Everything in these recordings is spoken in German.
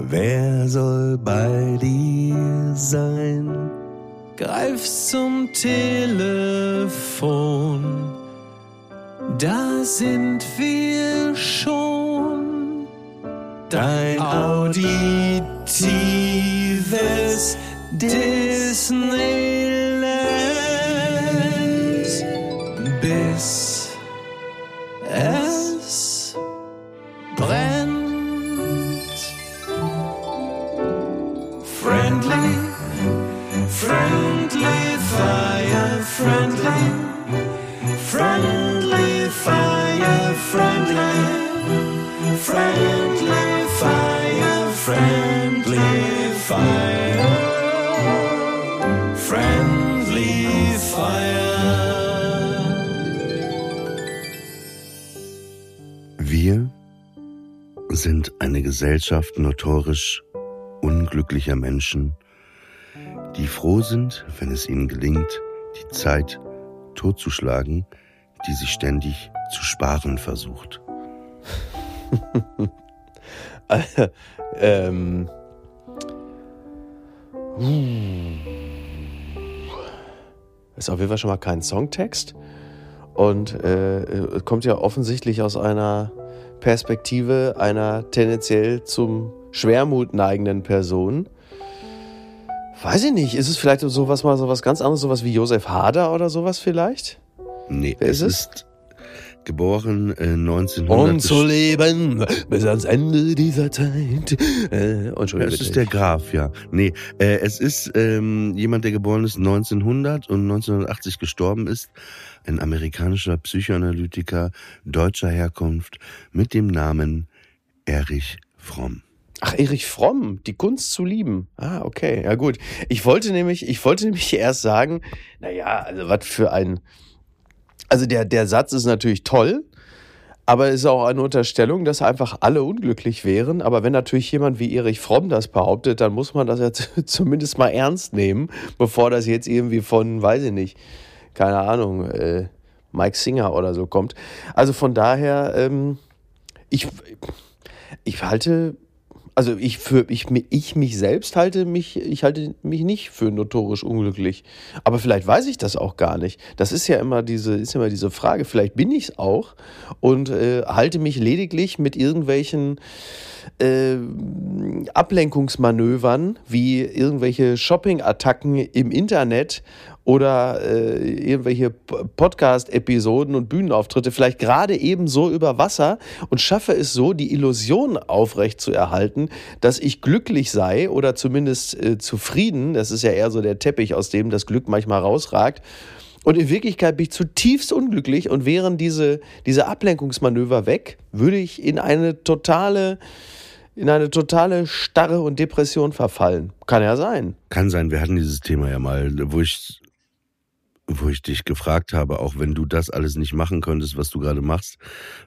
Wer soll bei dir sein? Greif zum Telefon, da sind wir schon. Dein auditives Disneyland. Bis sind eine Gesellschaft notorisch unglücklicher Menschen, die froh sind, wenn es ihnen gelingt, die Zeit totzuschlagen, die sie ständig zu sparen versucht. ähm. Ist auf jeden Fall schon mal kein Songtext. Und äh, kommt ja offensichtlich aus einer Perspektive einer tendenziell zum Schwermut neigenden Person. Weiß ich nicht, ist es vielleicht sowas mal sowas ganz anderes, sowas wie Josef Hader oder sowas vielleicht? Nee, Wer ist es? ist geboren äh, 1900. Und zu leben bis ans Ende dieser Zeit. Äh, und schon Ja, es ist der Graf, ja. Nee, äh, es ist ähm, jemand, der geboren ist 1900 und 1980 gestorben ist. Ein amerikanischer Psychoanalytiker deutscher Herkunft mit dem Namen Erich Fromm. Ach, Erich Fromm, die Kunst zu lieben. Ah, okay, ja gut. Ich wollte nämlich, ich wollte nämlich erst sagen, naja, also was für ein, also der, der Satz ist natürlich toll, aber es ist auch eine Unterstellung, dass einfach alle unglücklich wären. Aber wenn natürlich jemand wie Erich Fromm das behauptet, dann muss man das ja zumindest mal ernst nehmen, bevor das jetzt irgendwie von, weiß ich nicht, keine Ahnung, äh, Mike Singer oder so kommt. Also von daher, ähm, ich, ich halte, also ich für ich, ich mich selbst halte mich, ich halte mich nicht für notorisch unglücklich. Aber vielleicht weiß ich das auch gar nicht. Das ist ja immer diese, ist immer diese Frage. Vielleicht bin ich es auch und äh, halte mich lediglich mit irgendwelchen äh, Ablenkungsmanövern wie irgendwelche Shopping-Attacken im Internet oder äh, irgendwelche Podcast-Episoden und Bühnenauftritte vielleicht gerade ebenso über Wasser und schaffe es so, die Illusion aufrecht zu erhalten, dass ich glücklich sei oder zumindest äh, zufrieden. Das ist ja eher so der Teppich, aus dem das Glück manchmal rausragt. Und in Wirklichkeit bin ich zutiefst unglücklich und wären diese, diese Ablenkungsmanöver weg, würde ich in eine totale, in eine totale Starre und Depression verfallen. Kann ja sein. Kann sein, wir hatten dieses Thema ja mal, wo ich, wo ich dich gefragt habe, auch wenn du das alles nicht machen könntest, was du gerade machst,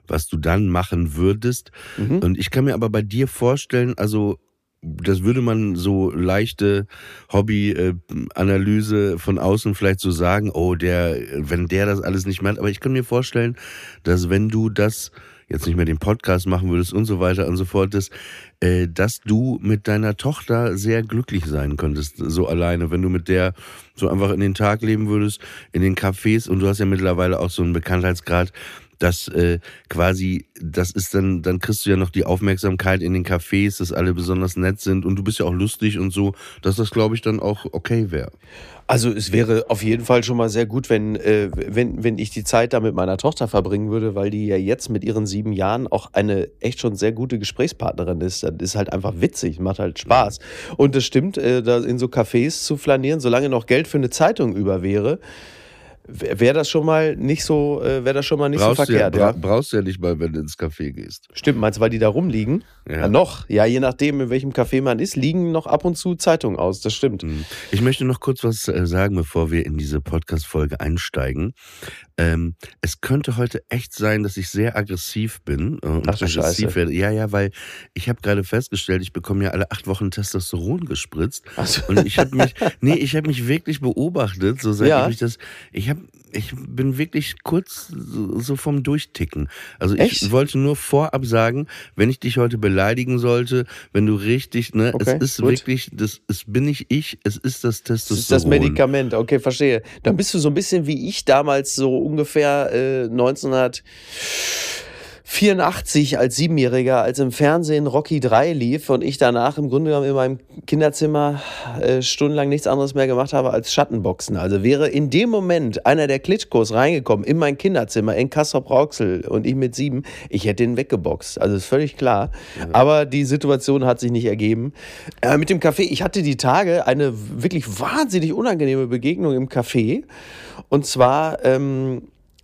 was du dann machen würdest. Mhm. Und ich kann mir aber bei dir vorstellen, also das würde man so leichte Hobby-Analyse von außen vielleicht so sagen, oh, der, wenn der das alles nicht macht. Aber ich kann mir vorstellen, dass wenn du das jetzt nicht mehr den Podcast machen würdest und so weiter und so fort, dass, äh, dass du mit deiner Tochter sehr glücklich sein könntest, so alleine, wenn du mit der so einfach in den Tag leben würdest, in den Cafés und du hast ja mittlerweile auch so einen Bekanntheitsgrad, dass äh, quasi, das ist dann, dann kriegst du ja noch die Aufmerksamkeit in den Cafés, dass alle besonders nett sind und du bist ja auch lustig und so, dass das, glaube ich, dann auch okay wäre. Also es wäre auf jeden Fall schon mal sehr gut, wenn, äh, wenn, wenn ich die Zeit da mit meiner Tochter verbringen würde, weil die ja jetzt mit ihren sieben Jahren auch eine echt schon sehr gute Gesprächspartnerin ist. Das ist halt einfach witzig, macht halt Spaß. Und es stimmt, äh, da in so Cafés zu flanieren, solange noch Geld für eine Zeitung über wäre, wäre das schon mal nicht so, äh, wäre das schon mal nicht brauchst so verkehrt, ja. ja, bra- Brauchst du ja nicht mal, wenn du ins Café gehst. Stimmt, meinst du, weil die da rumliegen? Ja. Ja. noch. Ja, je nachdem, in welchem Café man ist, liegen noch ab und zu Zeitungen aus. Das stimmt. Hm. Ich möchte noch kurz was äh, sagen, bevor wir in diese Podcast-Folge einsteigen. Ähm, es könnte heute echt sein, dass ich sehr aggressiv bin äh, und Ach aggressiv Scheiße. werde. Ja, ja, weil ich habe gerade festgestellt, ich bekomme ja alle acht Wochen Testosteron gespritzt. Also, Und ich habe mich, nee, ich habe mich wirklich beobachtet, so seitdem Ja. ich das, ich habe, ich bin wirklich kurz so, vom Durchticken. Also ich Echt? wollte nur vorab sagen, wenn ich dich heute beleidigen sollte, wenn du richtig, ne, Okay, es ist gut. wirklich, das, es bin nicht ich, es ist das Testosteron. ist das Medikament. Okay, verstehe. Dann bist du so ein bisschen wie ich damals, so ungefähr äh, 1984 als Siebenjähriger, als im Fernsehen Rocky 3 lief und ich danach im Grunde genommen in meinem Kinderzimmer äh, stundenlang nichts anderes mehr gemacht habe als Schattenboxen. Also wäre in dem Moment einer der Klitschkos reingekommen in mein Kinderzimmer in Kassel-Brauxel und ich mit sieben, ich hätte ihn weggeboxt. Also ist völlig klar. Aber die Situation hat sich nicht ergeben. Äh, mit dem Café, ich hatte die Tage eine wirklich wahnsinnig unangenehme Begegnung im Café. Und zwar, ähm,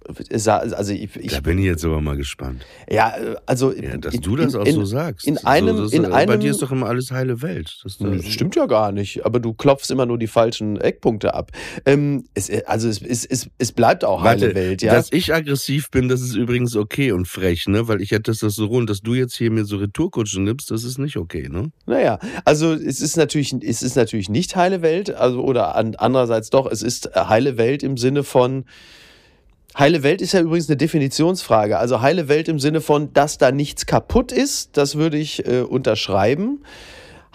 also ich, ich Da bin ich jetzt aber mal gespannt. ja, äh, also Ja, dass in- du das in, auch in, so sagst. in einem- so, das, in Bei einem- dir ist doch immer alles heile Welt. Das, Das stimmt ja gar nicht, aber du klopfst immer nur die falschen Eckpunkte ab. Ähm, es, also es, es, es, es bleibt auch heile Warte, Welt, ja. dass ich aggressiv bin, das ist übrigens okay und frech, ne? Weil ich ja Testosteron, dass du jetzt hier mir so Retourkutschen nimmst, das ist nicht okay, ne? Naja, also es ist natürlich, es ist natürlich nicht heile Welt, also oder an, andererseits doch, es ist heile Welt im Sinne von Heile Welt ist ja übrigens eine Definitionsfrage. Also heile Welt im Sinne von, dass da nichts kaputt ist, das würde ich äh, unterschreiben.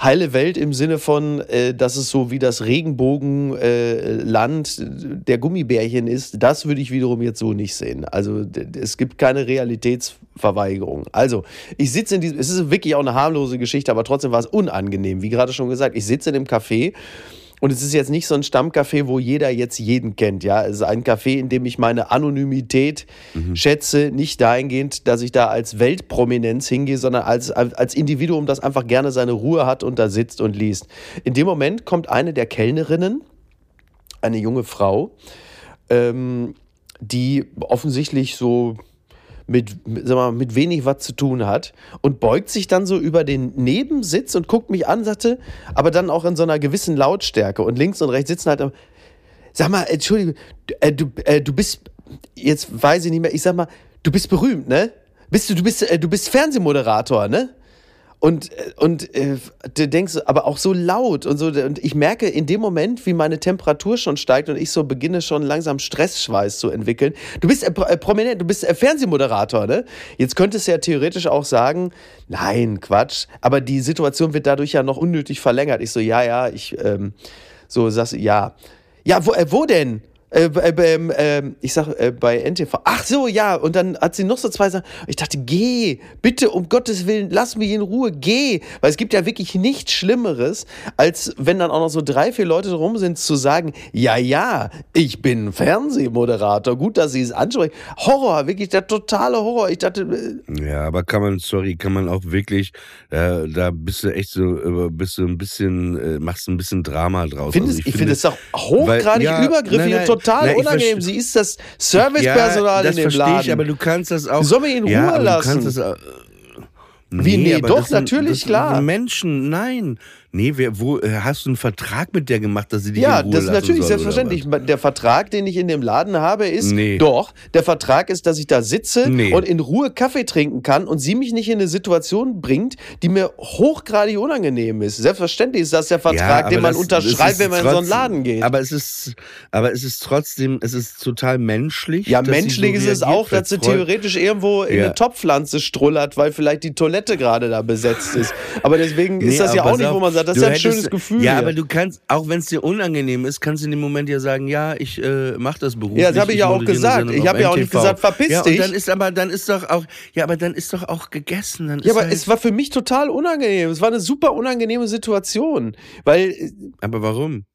Heile Welt im Sinne von, äh, dass es so wie das Regenbogenland äh, der Gummibärchen ist, das würde ich wiederum jetzt so nicht sehen. Also es gibt keine Realitätsverweigerung. Also ich sitze in diesem, es ist wirklich auch eine harmlose Geschichte, aber trotzdem war es unangenehm. Wie gerade schon gesagt, ich sitze in dem Café und es ist jetzt nicht so ein Stammcafé, wo jeder jetzt jeden kennt. Ja, es ist ein Café, in dem ich meine Anonymität schätze, nicht dahingehend, dass ich da als Weltprominenz hingehe, sondern als, als Individuum, das einfach gerne seine Ruhe hat und da sitzt und liest. In dem Moment kommt eine der Kellnerinnen, eine junge Frau, ähm, die offensichtlich so mit, sag mal, mit wenig was zu tun hat und beugt sich dann so über den Nebensitz und guckt mich an, sagte, aber dann auch in so einer gewissen Lautstärke und links und rechts sitzen halt, sag mal, Entschuldigung, du, äh, du, äh, du bist, jetzt weiß ich nicht mehr, ich sag mal, du bist berühmt, ne? Bist du, du bist, äh, du bist Fernsehmoderator, ne? Und, und äh, du denkst, aber auch so laut und so. Und ich merke in dem Moment, wie meine Temperatur schon steigt und ich so beginne schon langsam Stressschweiß zu entwickeln. Du bist äh, äh, prominent, du bist äh, Fernsehmoderator, ne? Jetzt könntest du ja theoretisch auch sagen, nein, Quatsch. Aber die Situation wird dadurch ja noch unnötig verlängert. Ich so, ja, ja, ich, ähm, so sagst ja. Ja, wo, äh, wo denn? Äh, äh, ähm, ich sag äh, bei NTV. Ach so, ja. Und dann hat sie noch so zwei Sachen. Ich dachte, geh, bitte, um Gottes Willen, lass mich in Ruhe, geh. Weil es gibt ja wirklich nichts Schlimmeres, als wenn dann auch noch so drei, vier Leute drum sind, zu sagen, ja, ja, ich bin Fernsehmoderator. Gut, dass sie es ansprechen. Horror, wirklich der totale Horror. Ich dachte, äh, Ja, aber kann man, sorry, kann man auch wirklich, äh, da bist du echt so, äh, bist du ein bisschen, äh, machst ein bisschen Drama draus. findest, Also ich finde es doch hochgradig weil- ja, übergriffig nein, nein, und total nein, ich unangenehm. verste- Sie ist das Servicepersonal ja, in dem das Laden. verstehe ich, aber du kannst das auch. Soll mich in ja, Ruhe lassen? Du kannst das, auch- Wie, nee, aber doch, sind- natürlich, klar. Menschen, nein. Nee, wer, wo, äh, hast du einen Vertrag mit der gemacht, dass sie dich Ja, in Ruhe das ist lassen natürlich soll, selbstverständlich. Der Vertrag, den ich in dem Laden habe, ist Nee. doch, der Vertrag ist, dass ich da sitze Nee. und in Ruhe Kaffee trinken kann und sie mich nicht in eine Situation bringt, die mir hochgradig unangenehm ist. Selbstverständlich ist das der? Vertrag, aber den man das- unterschreibt, ist wenn man in so einen trotzdem- Laden geht. Aber es ist, aber es ist trotzdem, es ist total menschlich. ja, menschlich so ist es auch, dass sie theoretisch irgendwo in Ja. eine Topfpflanze strullert, weil vielleicht die Toilette gerade da besetzt ist. Aber deswegen ist Nee, das ja auch nicht, wo man sagt, das du ist ja ein hättest- schönes Gefühl. Ja, hier. aber du kannst, auch wenn es dir unangenehm ist, kannst du in dem Moment ja sagen, ja, ich äh, mach das beruflich. Ja, das habe ich ja auch gesagt. Ich habe ja auch nicht gesagt, verpiss ja, dich. Dann ist aber, dann ist doch auch, ja, aber dann ist doch auch gegessen. Dann ja, aber halt, es war für mich total unangenehm. Es war eine super unangenehme Situation. Weil äh, aber warum?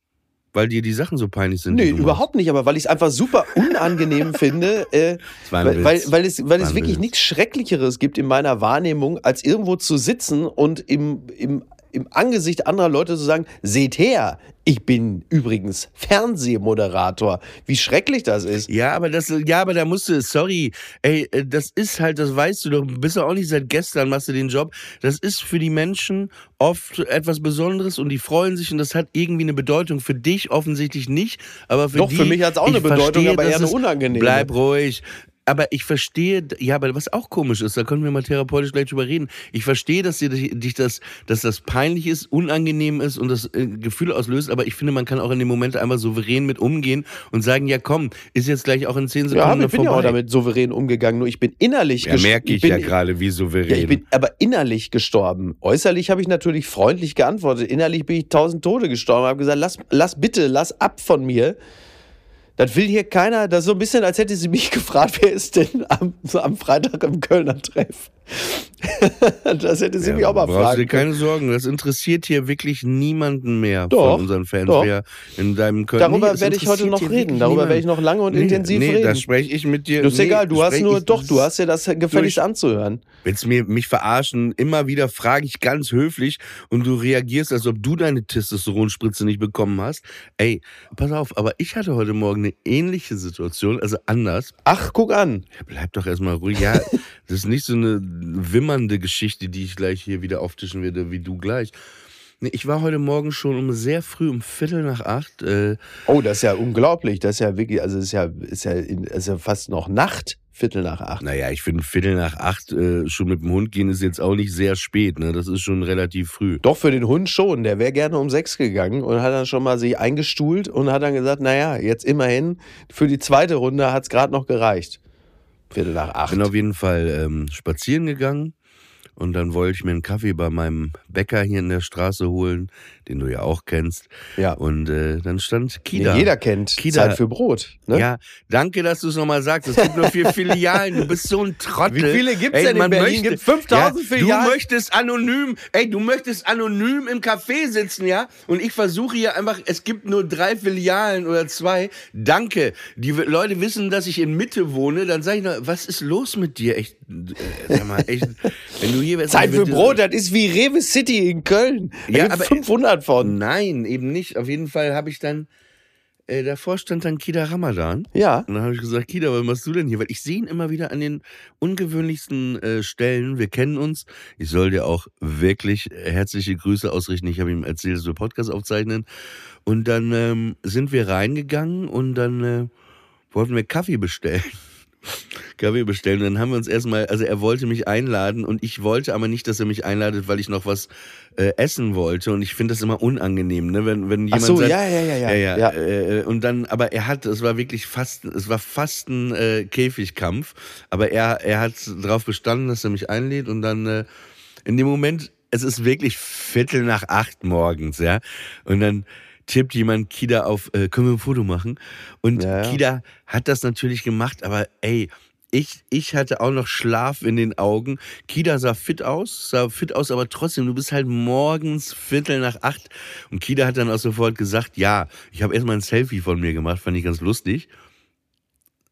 Weil dir die Sachen so peinlich sind. Du überhaupt nicht, aber weil ich es einfach super unangenehm finde, äh, weil, weil, weil es, weil es wirklich nichts Schrecklicheres gibt in meiner Wahrnehmung, als irgendwo zu sitzen und im, im im Angesicht anderer Leute zu sagen, seht her, ich bin übrigens Fernsehmoderator. Wie schrecklich das ist. Ja, aber das, ja, aber da musst du, sorry, ey, äh, das ist halt, das weißt du doch, bist du auch nicht seit gestern, machst du den Job. Das ist für die Menschen oft etwas Besonderes und die freuen sich und das hat irgendwie eine Bedeutung. Für dich offensichtlich nicht, aber für Doch, die, für mich hat's auch ich eine Bedeutung, verstehe, aber eher eine es- unangenehme. Bleib ruhig. Aber ich verstehe, ja, aber was auch komisch ist, da können wir mal therapeutisch gleich drüber reden. Ich verstehe, dass dir dich das, dass das peinlich ist, unangenehm ist und das äh, Gefühl auslöst, aber ich finde, man kann auch in dem Moment einmal souverän mit umgehen und sagen, ja komm, ist jetzt gleich auch in zehn Ja, Sekunden aber ich bin ja vorbei. auch damit souverän umgegangen, nur ich bin innerlich ja, merke ich bin, ja gerade, wie souverän. Ja, ich bin aber innerlich gestorben. Äußerlich habe ich natürlich freundlich geantwortet. Innerlich bin ich tausend Tode gestorben. Habe gesagt, lass, lass bitte, lass ab von mir. Das will hier keiner. Das ist so ein bisschen, als hätte sie mich gefragt, wer ist denn am, am Freitag im Kölner Treff? das hätte sie ja, mich auch mal brauchst du fragen dir keine Sorgen, das interessiert hier wirklich niemanden mehr Doch, von unseren Fans. doch. Wer in deinem Köln Darüber es werde ich heute noch reden. Darüber werde ich noch lange und nee, intensiv nee, reden. da spreche ich mit dir. Du ist nee, egal, du hast nur, doch, du hast ja das gefälligst durch- anzuhören. Willst mir mich verarschen? Immer wieder frage ich ganz höflich und du reagierst, als ob du deine Testosteronspritze nicht bekommen hast. Ey, pass auf, aber ich hatte heute Morgen eine ähnliche Situation, also anders. Ach, guck an. Bleib doch erstmal ruhig. Ja, das ist nicht so eine wimmernde Geschichte, die ich gleich hier wieder auftischen werde, wie du gleich. Nee, ich war heute Morgen schon um sehr früh, um Viertel nach acht. Äh, Oh, das ist ja unglaublich. Das ist ja wirklich, also ist ja, ist ja, ist ja fast noch Nacht, Viertel nach acht. naja, ich finde Viertel nach acht äh, schon mit dem Hund gehen ist jetzt auch nicht sehr spät. Ne? Das ist schon relativ früh. Doch für den Hund schon. Der wäre gerne um sechs gegangen und hat dann schon mal sich eingestuhlt und hat dann gesagt, naja, jetzt immerhin für die zweite Runde hat es gerade noch gereicht. Viertel nach acht. Bin auf jeden Fall ähm, spazieren gegangen und dann wollte ich mir einen Kaffee bei meinem Bäcker hier in der Straße holen, den du ja auch kennst. Ja. Und äh, dann stand Den Kida. jeder kennt. Kida- Zeit für Brot. Ne? Ja, danke, dass du es nochmal sagst. Es gibt nur vier Filialen. Du bist so ein Trottel. Wie viele gibt's Ey, denn in Berlin? Möchte, Gibt's 5000 ja, Filialen? Du möchtest anonym, ey, du möchtest anonym im Café sitzen, ja? Und ich versuche hier einfach, es gibt nur drei Filialen oder zwei. Danke. Die Leute wissen, dass ich in Mitte wohne. Dann sage ich noch, was ist los mit dir? Echt, äh, mal, echt, wenn du hier Zeit für Brot, das ist wie Rewe City in Köln. Da Ja, aber- 500 von. Nein, eben nicht. Auf jeden Fall habe ich dann, äh, davor stand dann Kida Ramadan. Ja. Und dann habe ich gesagt, Kida, was machst du denn hier? Weil ich sehe ihn immer wieder an den ungewöhnlichsten äh, Stellen. Wir kennen uns. Ich soll dir auch wirklich herzliche Grüße ausrichten. Ich habe ihm erzählt, dass wir Podcast aufzeichnen. Und dann ähm, sind wir reingegangen und dann äh, wollten wir Kaffee bestellen. Kaffee bestellen. Dann haben wir uns erstmal, also er wollte mich einladen und ich wollte aber nicht, dass er mich einladet, weil ich noch was äh, essen wollte. Und ich finde das immer unangenehm, ne? Wenn, wenn Ach jemand so, sagt, ja, ja, ja, ja. ja, ja. Ja. Äh, und dann, aber er hat, es war wirklich fast, es war fast ein äh, Käfigkampf. Aber er, er hat darauf bestanden, dass er mich einlädt und dann äh, in dem Moment, es ist wirklich Viertel nach acht morgens, ja. Und dann tippt jemand Kida auf, äh, können wir ein Foto machen? Und Ja, ja. Kida hat das natürlich gemacht, aber ey, ich, ich hatte auch noch Schlaf in den Augen. Kida sah fit aus, sah fit aus, aber trotzdem, du bist halt morgens Viertel nach acht. Und Kida hat dann auch sofort gesagt, ja, ich habe erstmal ein Selfie von mir gemacht, fand ich ganz lustig.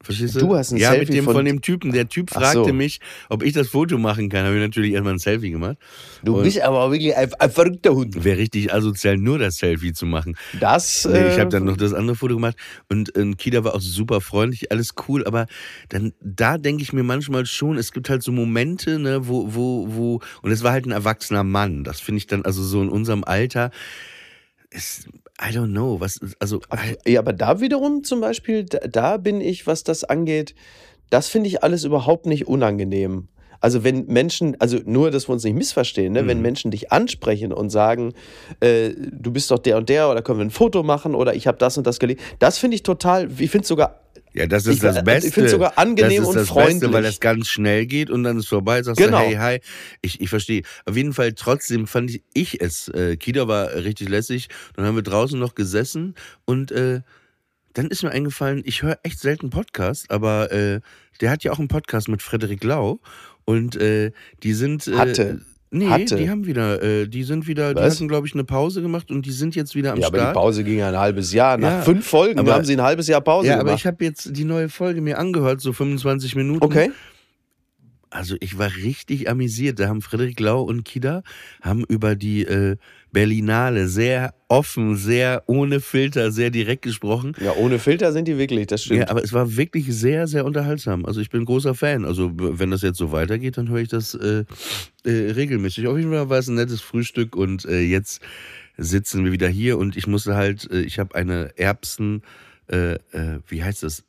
Verstehst du? Du hast ein ja, Selfie mit dem von- von, dem Typen. Der Typ fragte so. mich, ob ich das Foto machen kann. Habe ich natürlich erstmal ein Selfie gemacht. Du Und- bist aber auch wirklich ein, ein verrückter Hund. Wäre richtig asozial, nur das Selfie zu machen. Das. Nee, ich äh, habe dann noch das andere Foto gemacht und äh, Kida war auch super freundlich, alles cool, aber dann da denke ich mir manchmal schon, es gibt halt so Momente, ne, wo wo wo und es war halt ein erwachsener Mann. Das finde ich dann also so in unserem Alter ist I don't know, was also Ja, aber da wiederum zum Beispiel, da, da bin ich, was das angeht, das finde ich alles überhaupt nicht unangenehm. Also wenn Menschen, also nur, dass wir uns nicht missverstehen, ne? wenn Mhm. Menschen dich ansprechen und sagen, äh, du bist doch der und der oder können wir ein Foto machen oder ich habe das und das gelesen, das finde ich total, ich finde es sogar, ja, das ist Ich- das ich Beste. find's sogar angenehm das ist und das freundlich. Beste, weil das ganz schnell geht und dann ist vorbei, sagst Genau. du hey, hi. Ich, ich verstehe. Auf jeden Fall trotzdem fand ich, ich es. Äh, Kida war richtig lässig. Dann haben wir draußen noch gesessen und äh, dann ist mir eingefallen, ich höre echt selten Podcast, aber äh, der hat ja auch einen Podcast mit Frederik Lau und äh, die sind äh, Hatte. Nee, Hatte. die haben wieder, äh, die sind wieder, die Was? hatten glaube ich eine Pause gemacht und die sind jetzt wieder am ja, aber die Start. Pause ging ja ein halbes Jahr. Nach Ja, fünf Folgen aber- haben sie ein halbes Jahr Pause ja, aber gemacht. ich habe jetzt die neue Folge mir angehört, so 25 Minuten. okay. also ich war richtig amüsiert. Da haben Frederik Lau und Kida haben über die äh, Berlinale sehr offen, sehr ohne Filter, sehr direkt gesprochen. Ja, ohne Filter sind die wirklich, das stimmt. Ja, aber es war wirklich sehr, sehr unterhaltsam. Also ich bin großer Fan. Also wenn das jetzt so weitergeht, dann höre ich das äh, äh, regelmäßig. Auf jeden Fall war es ein nettes Frühstück und äh, jetzt sitzen wir wieder hier und ich musste halt, äh, ich habe eine Erbsen, äh, äh, wie heißt das?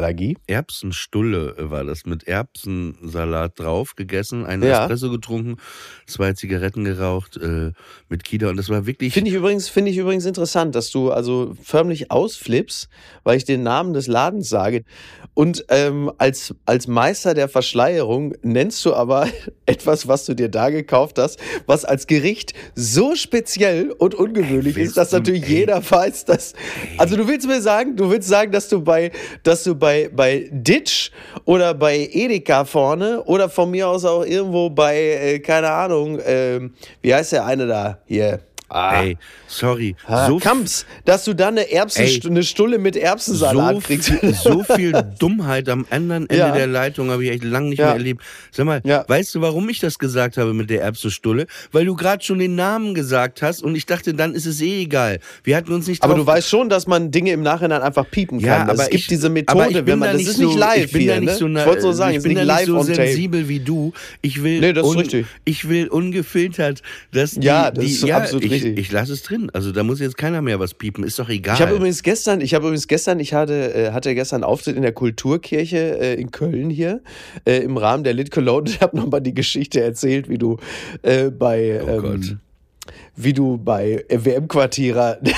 Allergie? Erbsenstulle war das, mit Erbsensalat drauf gegessen, einen Ja. Espresso getrunken, zwei Zigaretten geraucht äh, mit Kida und das war wirklich. Finde ich übrigens, finde ich übrigens interessant, dass du also förmlich ausflippst, weil ich den Namen des Ladens sage. Und ähm, als, als Meister der Verschleierung nennst du aber etwas, was du dir da gekauft hast, was als Gericht so speziell und ungewöhnlich Ey, ist, dass natürlich ey. jeder weiß, dass. Also du willst mir sagen, du willst sagen, dass du bei, dass du bei, bei Ditch oder bei Edeka vorne oder von mir aus auch irgendwo bei, äh, keine Ahnung, ähm, wie heißt der eine da hier? Ah. Ey, sorry. Ah, so Kamps, dass du dann eine, Erbsen, Ey. eine Stulle mit Erbsensalat so kriegst. viel, so viel Dummheit am anderen Ende Ja. der Leitung habe ich echt lange nicht Ja. mehr erlebt. Sag mal, Ja. weißt du, warum ich das gesagt habe mit der Erbsenstulle? Weil du gerade schon den Namen gesagt hast und ich dachte, dann ist es eh egal. Wir hatten uns nicht aber du weißt schon, dass man Dinge im Nachhinein einfach piepen kann. Ja, aber es gibt ich, diese aber Methode, wenn man da das nicht ist so, nicht live ich bin hier, da nicht ne? so, na- ich wollte so sagen, ich bin nicht da live nicht so sensibel wie du. Ich will, Nee, das ist richtig. ich will ungefiltert, dass die, Ja, das die, ist ja, absolut ich, richtig. Ich lasse es drin. Also da muss jetzt keiner mehr was piepen. Ist doch egal. Ich habe übrigens gestern, ich habe übrigens gestern, ich hatte, äh, hatte gestern Auftritt in der Kulturkirche äh, in Köln hier äh, im Rahmen der Lit Cologne. Ich habe nochmal die Geschichte erzählt, wie du äh, bei, Oh ähm, wie du bei WM-Quartierer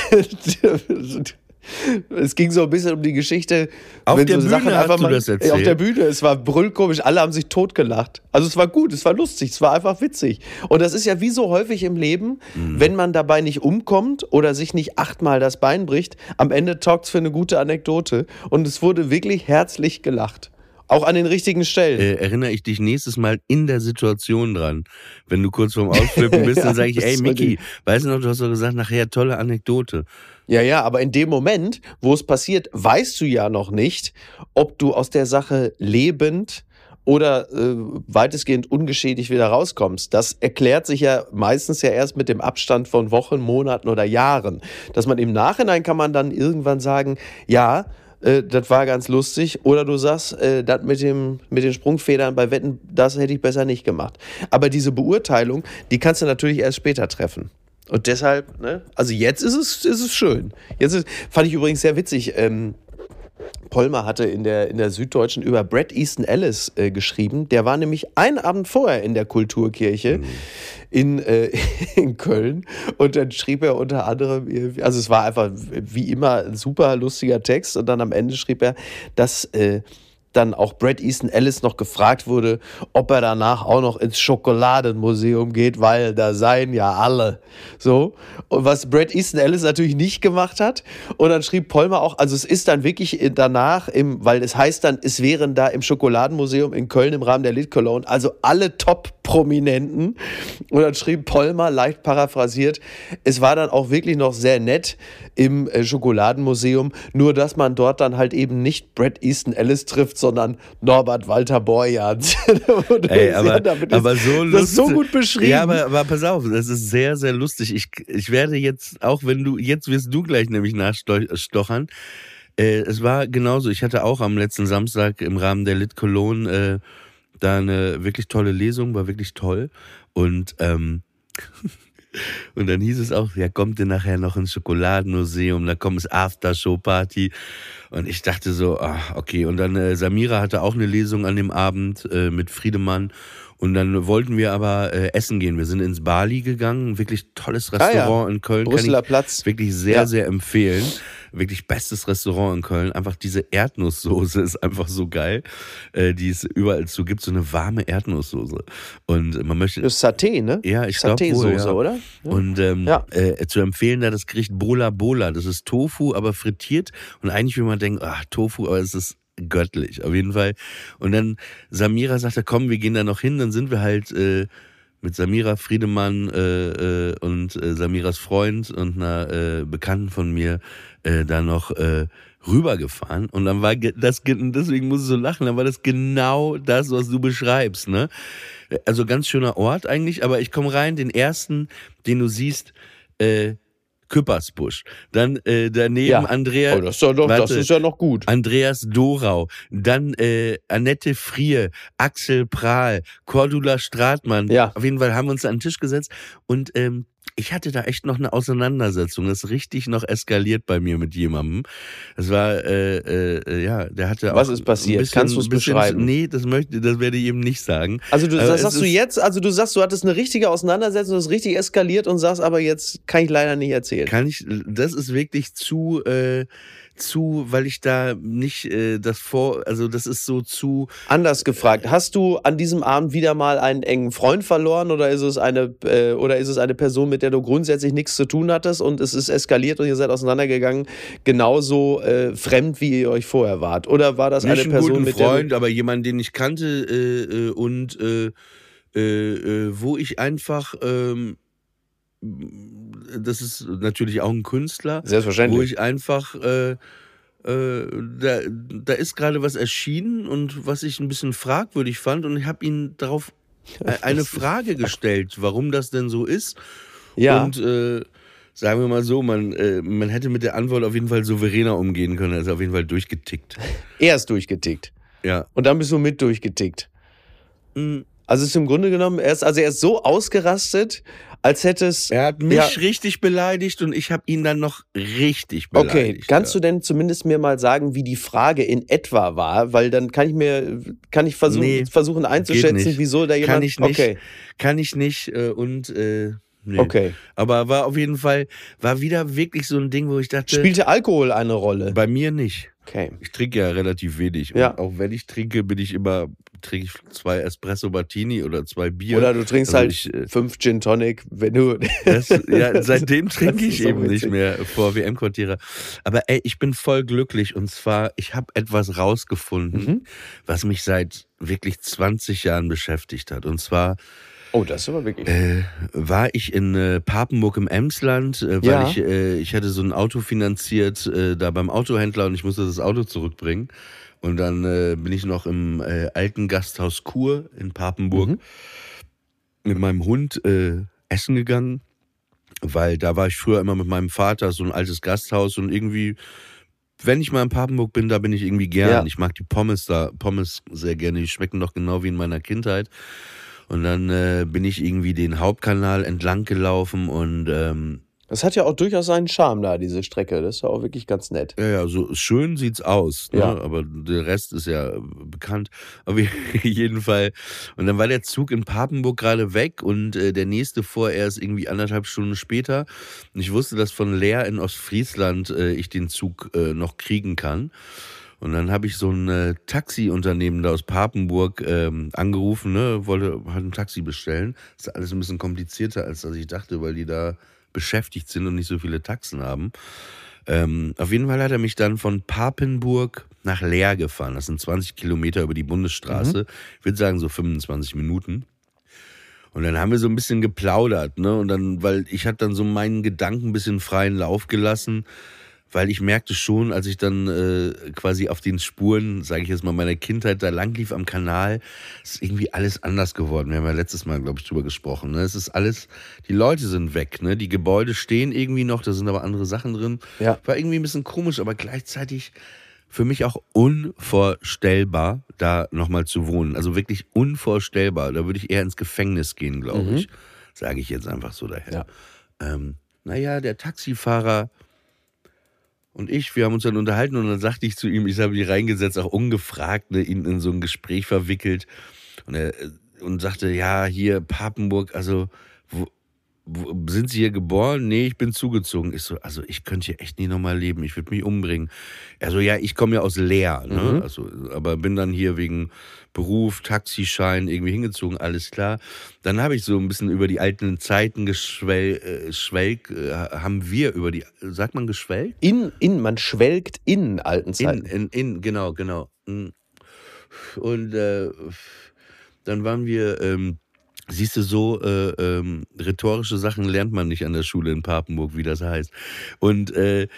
Es ging so ein bisschen um die Geschichte. Auf wenn der so Bühne Sachen einfach mal, das erzählt? Auf der Bühne, es war brüllkomisch, alle haben sich totgelacht. Also es war gut, es war lustig, es war einfach witzig. Und das ist ja wie so häufig im Leben, Mhm. wenn man dabei nicht umkommt oder sich nicht achtmal das Bein bricht, am Ende taugt es für eine gute Anekdote. Und es wurde wirklich herzlich gelacht. Auch an den richtigen Stellen. äh, erinnere ich dich nächstes Mal in der Situation dran. Wenn du kurz vorm Ausflippen bist, Ja, dann sage ich, ey Micky, weißt du noch, du hast doch gesagt, nachher tolle Anekdote. Ja, ja, aber in dem Moment, wo es passiert, weißt du ja noch nicht, ob du aus der Sache lebend oder äh, weitestgehend ungeschädigt wieder rauskommst. Das erklärt sich ja meistens ja erst mit dem Abstand von Wochen, Monaten oder Jahren. Dass man im Nachhinein kann man dann irgendwann sagen, ja, äh, das war ganz lustig. Oder du sagst, äh, das mit, mit den Sprungfedern bei Wetten, das hätte ich besser nicht gemacht. Aber diese Beurteilung, die kannst du natürlich erst später treffen. Und deshalb, ne, also jetzt ist es, ist es schön. Jetzt ist, fand ich übrigens sehr witzig. Ähm, Polmer hatte in der, in der Süddeutschen über Brad Easton Ellis äh, geschrieben. Der war nämlich einen Abend vorher in der Kulturkirche in, äh, in Köln. Und dann schrieb er unter anderem, also es war einfach wie immer ein super lustiger Text. Und dann am Ende schrieb er, dass äh, dann auch Brad Easton Ellis noch gefragt wurde, ob er danach auch noch ins Schokoladenmuseum geht, weil da seien ja alle. So. Und was Brad Easton Ellis natürlich nicht gemacht hat. Und dann schrieb Polmer auch, also es ist dann wirklich danach, im, weil es heißt dann, es wären da im Schokoladenmuseum in Köln im Rahmen der Lit Cologne, also alle Top-Prominenten. Und dann schrieb Polmer, leicht paraphrasiert, es war dann auch wirklich noch sehr nett im äh, Schokoladenmuseum, nur dass man dort dann halt eben nicht Brad Easton Ellis trifft, sondern Norbert Walter Borjans. Ey, aber, ist aber so das ist so lustig. gut beschrieben. Ja, aber, aber pass auf, das ist sehr, sehr lustig. Ich, ich werde jetzt, auch wenn du, jetzt wirst du gleich nämlich nachstochern. Äh, es war genauso. Ich hatte auch am letzten Samstag im Rahmen der Lit Cologne äh, da eine wirklich tolle Lesung, war wirklich toll. Und, ähm, und dann hieß es auch, ja, kommt ihr nachher noch ins Schokoladenmuseum, da kommt es Aftershow-Party. Und ich dachte so, ah, okay. Und dann äh, Samira hatte auch eine Lesung an dem Abend äh, mit Friedemann. Und dann wollten wir aber äh, essen gehen. Wir sind ins Bali gegangen, wirklich tolles Ah ja. Restaurant in Köln. Brüsseler Platz. Wirklich sehr, Ja. sehr empfehlen. Wirklich bestes Restaurant in Köln. Einfach diese Erdnusssoße ist einfach so geil, äh, die es überall zu gibt. So eine warme Erdnusssoße. Und man möchte. Das ist Saté, ne? Ja, ich glaube Saté-Soße, ja. oder? Ja. Und ähm, Ja. äh, zu empfehlen da das Gericht Bola Bola. Das ist Tofu, aber frittiert. Und eigentlich will man denken, ach, Tofu, aber es ist göttlich, auf jeden Fall. Und dann Samira sagte, komm, wir gehen da noch hin. Dann sind wir halt äh, mit Samira Friedemann äh, äh, und äh, Samiras Freund und einer äh, Bekannten von mir äh, da noch äh, rübergefahren und dann war das ge- deswegen muss ich so lachen, dann war das genau das, was du beschreibst, ne? Also ganz schöner Ort eigentlich, aber ich komme rein, den ersten, den du siehst, äh, Küppersbusch. Dann äh, daneben Ja. Andrea. Oh, das ist, ja das warte. ist ja noch gut. Andreas Dorau, dann äh, Annette Frier, Axel Prahl, Cordula Stratmann. Ja. Auf jeden Fall haben wir uns an den Tisch gesetzt und ähm, ich hatte da echt noch eine Auseinandersetzung. Das ist richtig noch eskaliert bei mir mit jemandem. Es war, äh, äh, ja, der hatte Was auch ist passiert? bisschen- Kannst ein bisschen- beschreiben? Nee, das möchte, das werde ich eben nicht sagen. Also du das es sagst du jetzt, also du sagst, du hattest eine richtige Auseinandersetzung, das ist richtig eskaliert und sagst aber jetzt kann ich leider nicht erzählen. Kann ich, das ist wirklich zu, äh, zu, weil ich da nicht äh, das vor, also das ist so zu, Anders gefragt, hast du an diesem Abend wieder mal einen engen Freund verloren oder ist es eine äh, oder ist es eine Person, mit der du grundsätzlich nichts zu tun hattest und es ist eskaliert und ihr seid auseinandergegangen, genauso äh, fremd wie ihr euch vorher wart? Oder war das nicht eine Person, guten mit Freund, aber jemanden, den ich kannte äh, äh, und äh, äh, äh, wo ich einfach, ähm, das ist natürlich auch ein Künstler, selbstverständlich wo ich einfach, äh, äh, da, da ist gerade was erschienen und was ich ein bisschen fragwürdig fand und ich habe ihn darauf äh, eine Frage gestellt, warum das denn so ist. ja, Und äh, sagen wir mal so, man, äh, man hätte mit der Antwort auf jeden Fall souveräner umgehen können. Er ist auf jeden Fall durchgetickt. er ist durchgetickt Ja. und dann bist du mit durchgetickt. Mm. Also es ist im Grunde genommen, er ist, also er ist so ausgerastet, als hätte es. Er hat mich Ja. richtig beleidigt und ich habe ihn dann noch richtig Okay, beleidigt. kannst ja. du denn zumindest mir mal sagen, wie die Frage in etwa war? Weil dann kann ich mir, kann ich versuchen, Nee, versuchen einzuschätzen, wieso da jemand. Kann ich nicht. Okay, Kann ich nicht äh, und äh, nee. okay. Aber war auf jeden Fall, war wieder wirklich so ein Ding, wo ich dachte, Spielte Alkohol eine Rolle? bei mir nicht. Okay. Ich trinke ja relativ wenig. Ja. Und auch wenn ich trinke, bin ich immer, trinke ich zwei Espresso Martini oder zwei Bier. Oder du trinkst Also halt ich, äh, fünf Gin Tonic, wenn du. Das, ja, seitdem trinke ich so eben nicht witzig. mehr vor WM-Quartiere. Aber ey, ich bin voll glücklich und zwar, ich habe etwas rausgefunden, Mhm. was mich seit wirklich 20 Jahren beschäftigt hat. Und zwar Oh, das ist aber wirklich. äh, war ich in äh, Papenburg im Emsland, äh, weil Ja. ich, äh, ich hatte so ein Auto finanziert äh, da beim Autohändler und ich musste das Auto zurückbringen. Und dann äh, bin ich noch im alten Gasthaus Kur in Papenburg Mhm. mit meinem Hund essen gegangen, weil da war ich früher immer mit meinem Vater, so ein altes Gasthaus und irgendwie, wenn ich mal in Papenburg bin, da bin ich irgendwie gern. Ja. Ich mag die Pommes da, Pommes sehr gerne, die schmecken doch genau wie in meiner Kindheit. Und dann äh, bin ich irgendwie den Hauptkanal entlang gelaufen und ähm, Das hat ja auch durchaus seinen Charme da, diese Strecke. Das ist ja auch wirklich ganz nett. ja, ja, so schön sieht's aus, ne? Ja. aber der Rest ist ja bekannt. Auf jeden Fall. Und dann war der Zug in Papenburg gerade weg und äh, der nächste vor erst irgendwie anderthalb Stunden später. Und ich wusste, dass von Leer in Ostfriesland äh, ich den Zug äh, noch kriegen kann. Und dann habe ich so ein äh, Taxiunternehmen da aus Papenburg ähm, angerufen, ne, wollte halt ein Taxi bestellen. ist alles ein bisschen komplizierter, als dass ich dachte, weil die da beschäftigt sind und nicht so viele Taxen haben. Ähm, auf jeden Fall hat er mich dann von Papenburg nach Leer gefahren. Das sind 20 Kilometer über die Bundesstraße. Ich würde sagen so 25 Minuten. Und dann haben wir so ein bisschen geplaudert, ne? Und dann, weil ich hatte dann so meinen Gedanken ein bisschen freien Lauf gelassen, weil ich merkte schon, als ich dann äh, quasi auf den Spuren, sage ich jetzt mal, meiner Kindheit da lang lief am Kanal, ist irgendwie alles anders geworden. Wir haben ja letztes Mal, glaube ich, drüber gesprochen. Ne? Es ist alles, die Leute sind weg, ne? Die Gebäude stehen irgendwie noch, da sind aber andere Sachen drin. Ja. War irgendwie ein bisschen komisch, aber gleichzeitig für mich auch unvorstellbar, da nochmal zu wohnen. Also wirklich unvorstellbar. Da würde ich eher ins Gefängnis gehen, glaube Mhm. ich. Sage ich jetzt einfach so daher. Ja. Ähm, naja, der Taxifahrer und ich, wir haben uns dann unterhalten und dann sagte ich zu ihm, ich habe mich reingesetzt, auch ungefragt, ne, ihn in so ein Gespräch verwickelt. Und er äh, und sagte, ja, hier Papenburg, also sind Sie hier geboren? Nee, ich bin zugezogen. Ich so, also ich könnte hier echt nie nochmal leben, ich würde mich umbringen. Er so, ja, ich komme ja aus Leer, ne? Mhm. also, aber bin dann hier wegen Beruf, Taxischein irgendwie hingezogen, alles klar. Dann habe ich so ein bisschen über die alten Zeiten geschwel, äh, schwelg, äh, haben wir über die, sagt man geschwelgt? In, in, man schwelgt in alten In, Zeiten. in, in, genau, genau. Mm. Und äh, dann waren wir ähm, Siehst du, so äh, ähm, rhetorische Sachen lernt man nicht an der Schule in Papenburg, wie das heißt. Und äh,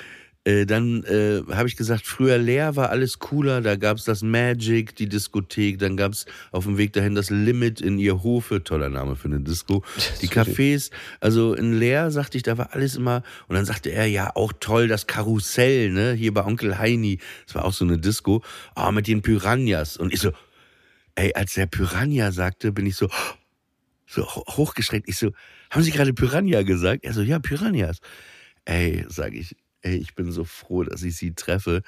äh, dann äh, habe ich gesagt, früher leer war alles cooler. Da gab's das Magic, die Diskothek. Dann gab's auf dem Weg dahin das Limit in ihr Hofe. Toller Name für eine Disco. Die Cafés. Also in Leer, sagte ich, da war alles immer. Und dann sagte er, ja, auch toll, das Karussell, ne? Hier bei Onkel Heini. Das war auch so eine Disco. Ah, mit den Piranhas. Und ich so, ey, als der Piranha sagte, bin ich so, so ho- hochgeschreckt. Ich so, haben Sie gerade Piranha gesagt? Er so, ja, Piranhas. Ey, sag ich, ey, ich bin so froh, dass ich sie treffe.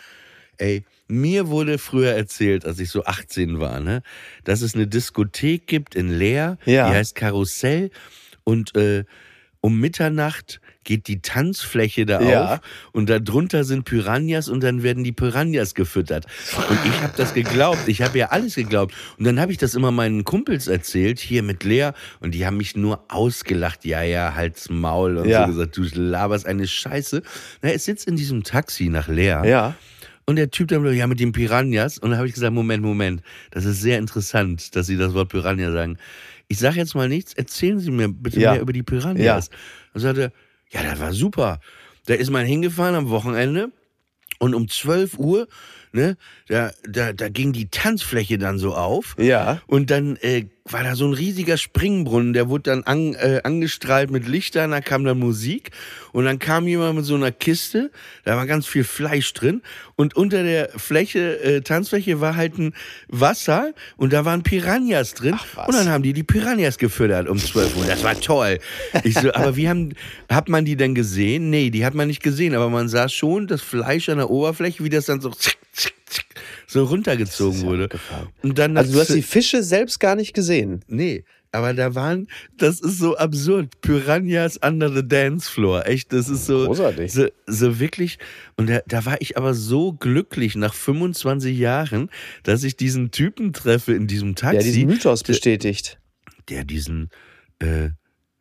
Ey, mir wurde früher erzählt, als ich so 18 war, ne, dass es eine Diskothek gibt in Leer, Ja. die heißt Karussell und äh, um Mitternacht geht die Tanzfläche da Ja. auf und da drunter sind Piranhas und dann werden die Piranhas gefüttert. Und ich habe das geglaubt, ich habe ja alles geglaubt. Und dann habe ich das immer meinen Kumpels erzählt, hier mit Lea, und die haben mich nur ausgelacht. Ja, ja, halt's Maul und Ja. so gesagt, du laberst eine Scheiße. Na, ich sitze in diesem Taxi nach Lea Ja. und der Typ dann so, ja, mit den Piranhas. Und dann habe ich gesagt, Moment, Moment, das ist sehr interessant, dass Sie das Wort Piranha sagen. Ich sage jetzt mal nichts, erzählen Sie mir bitte Ja. mehr über die Piranhas. Dann sagte er, ja, das war super. Da ist man hingefahren am Wochenende und um 12 Uhr, ne, da, da, da ging die Tanzfläche dann so auf. Ja. Und dann äh, war da so ein riesiger Springbrunnen, der wurde dann an, äh, angestrahlt mit Lichtern, da kam dann Musik und dann kam jemand mit so einer Kiste, da war ganz viel Fleisch drin und unter der Fläche, äh, Tanzfläche war halt ein Wasser und da waren Piranhas drin was. und dann haben die die Piranhas gefüttert um 12 Uhr, das war toll. Ich so, aber wie haben, hat man die denn gesehen? Nee, die hat man nicht gesehen, aber man sah schon das Fleisch an der Oberfläche, wie das dann so so runtergezogen wurde. Und dann Also du hast die Fische selbst gar nicht gesehen. Nee, aber da waren, das ist so absurd. Piranhas under the dance floor. Echt, das ist so. Großartig. So, so wirklich. Und da, da war ich aber so glücklich nach 25 Jahren, dass ich diesen Typen treffe in diesem Taxi, Ja, diesen Mythos bestätigt. der diesen äh,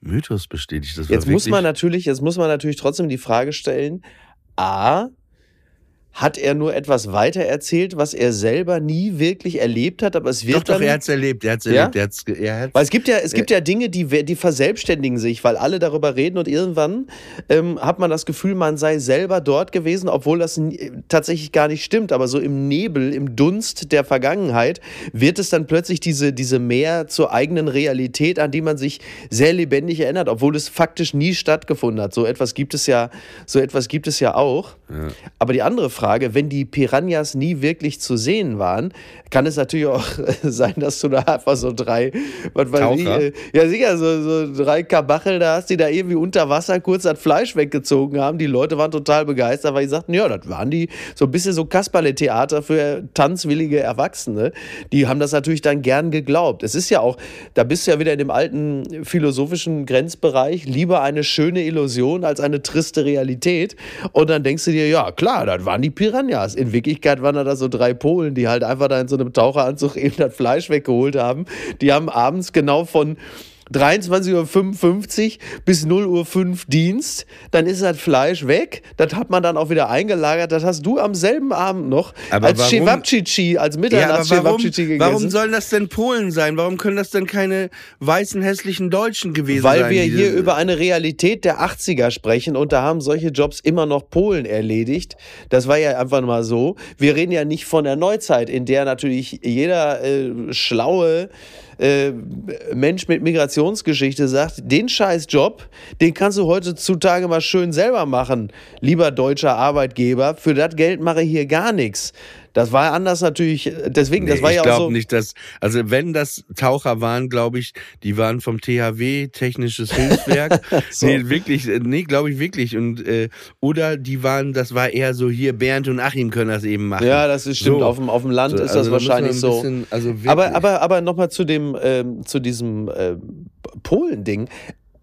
Mythos bestätigt. Das Jetzt muss man natürlich, jetzt muss man natürlich trotzdem die Frage stellen: A, hat er nur etwas weitererzählt, was er selber nie wirklich erlebt hat, aber es wird Doch, doch, dann, er hat's erlebt. Er hat's Ja? erlebt. Er hat's, er hat's, Weil es gibt ja, es gibt ja Dinge, die, die verselbstständigen sich, weil alle darüber reden und irgendwann ähm, hat man das Gefühl, man sei selber dort gewesen, obwohl das n- tatsächlich gar nicht stimmt. Aber so im Nebel, im Dunst der Vergangenheit wird es dann plötzlich diese, diese mehr zur eigenen Realität, an die man sich sehr lebendig erinnert, obwohl es faktisch nie stattgefunden hat. So etwas gibt es ja, so etwas gibt es ja auch. Aber die andere Frage, wenn die Piranhas nie wirklich zu sehen waren, kann es natürlich auch sein, dass du da einfach so drei, was weiß ich, äh, ja sicher, so, so drei Kabachel da hast, die da irgendwie unter Wasser kurz das Fleisch weggezogen haben. Die Leute waren total begeistert, weil die sagten, ja, das waren die so ein bisschen so Kasperle-Theater für tanzwillige Erwachsene. Die haben das natürlich dann gern geglaubt. Es ist ja auch, da bist du ja wieder in dem alten philosophischen Grenzbereich, lieber eine schöne Illusion als eine triste Realität. Und dann denkst du dir, ja klar, das waren die Piranhas. In Wirklichkeit waren da so drei Polen, die halt einfach da in so einem Taucheranzug eben das Fleisch weggeholt haben. Die haben abends genau von 23.55 Uhr bis 0.05 Uhr Dienst, dann ist das Fleisch weg, das hat man dann auch wieder eingelagert, das hast du am selben Abend noch Aber als warum- Cevapcici, als Ja, mitternachts warum, Cevapcici gegessen. warum sollen das denn Polen sein? Warum können das denn keine weißen, hässlichen Deutschen gewesen Weil sein? wir die- hier über eine Realität der 80er sprechen und da haben solche Jobs immer noch Polen erledigt. Das war ja einfach mal so. Wir reden ja nicht von der Neuzeit, in der natürlich jeder äh, schlaue äh, Mensch mit Migrationsgeschichte sagt, den scheiß Job, den kannst du heutzutage mal schön selber machen, lieber deutscher Arbeitgeber. Für das Geld mache ich hier gar nichts. Das war anders natürlich, deswegen, das Nee, war ich ja auch glaube so. nicht, dass, also wenn das Taucher waren, glaube ich, die waren vom THW, Technisches Hilfswerk. So. Nee, wirklich, äh, nee, glaube ich wirklich. Und, äh, oder die waren, das war eher so hier, Bernd und Achim können das eben machen. Ja, das ist stimmt. So. Auf, dem, auf dem Land So, ist also das wahrscheinlich ein so. bisschen- also aber aber, aber nochmal zu dem, ähm, zu diesem ähm, Polen-Ding.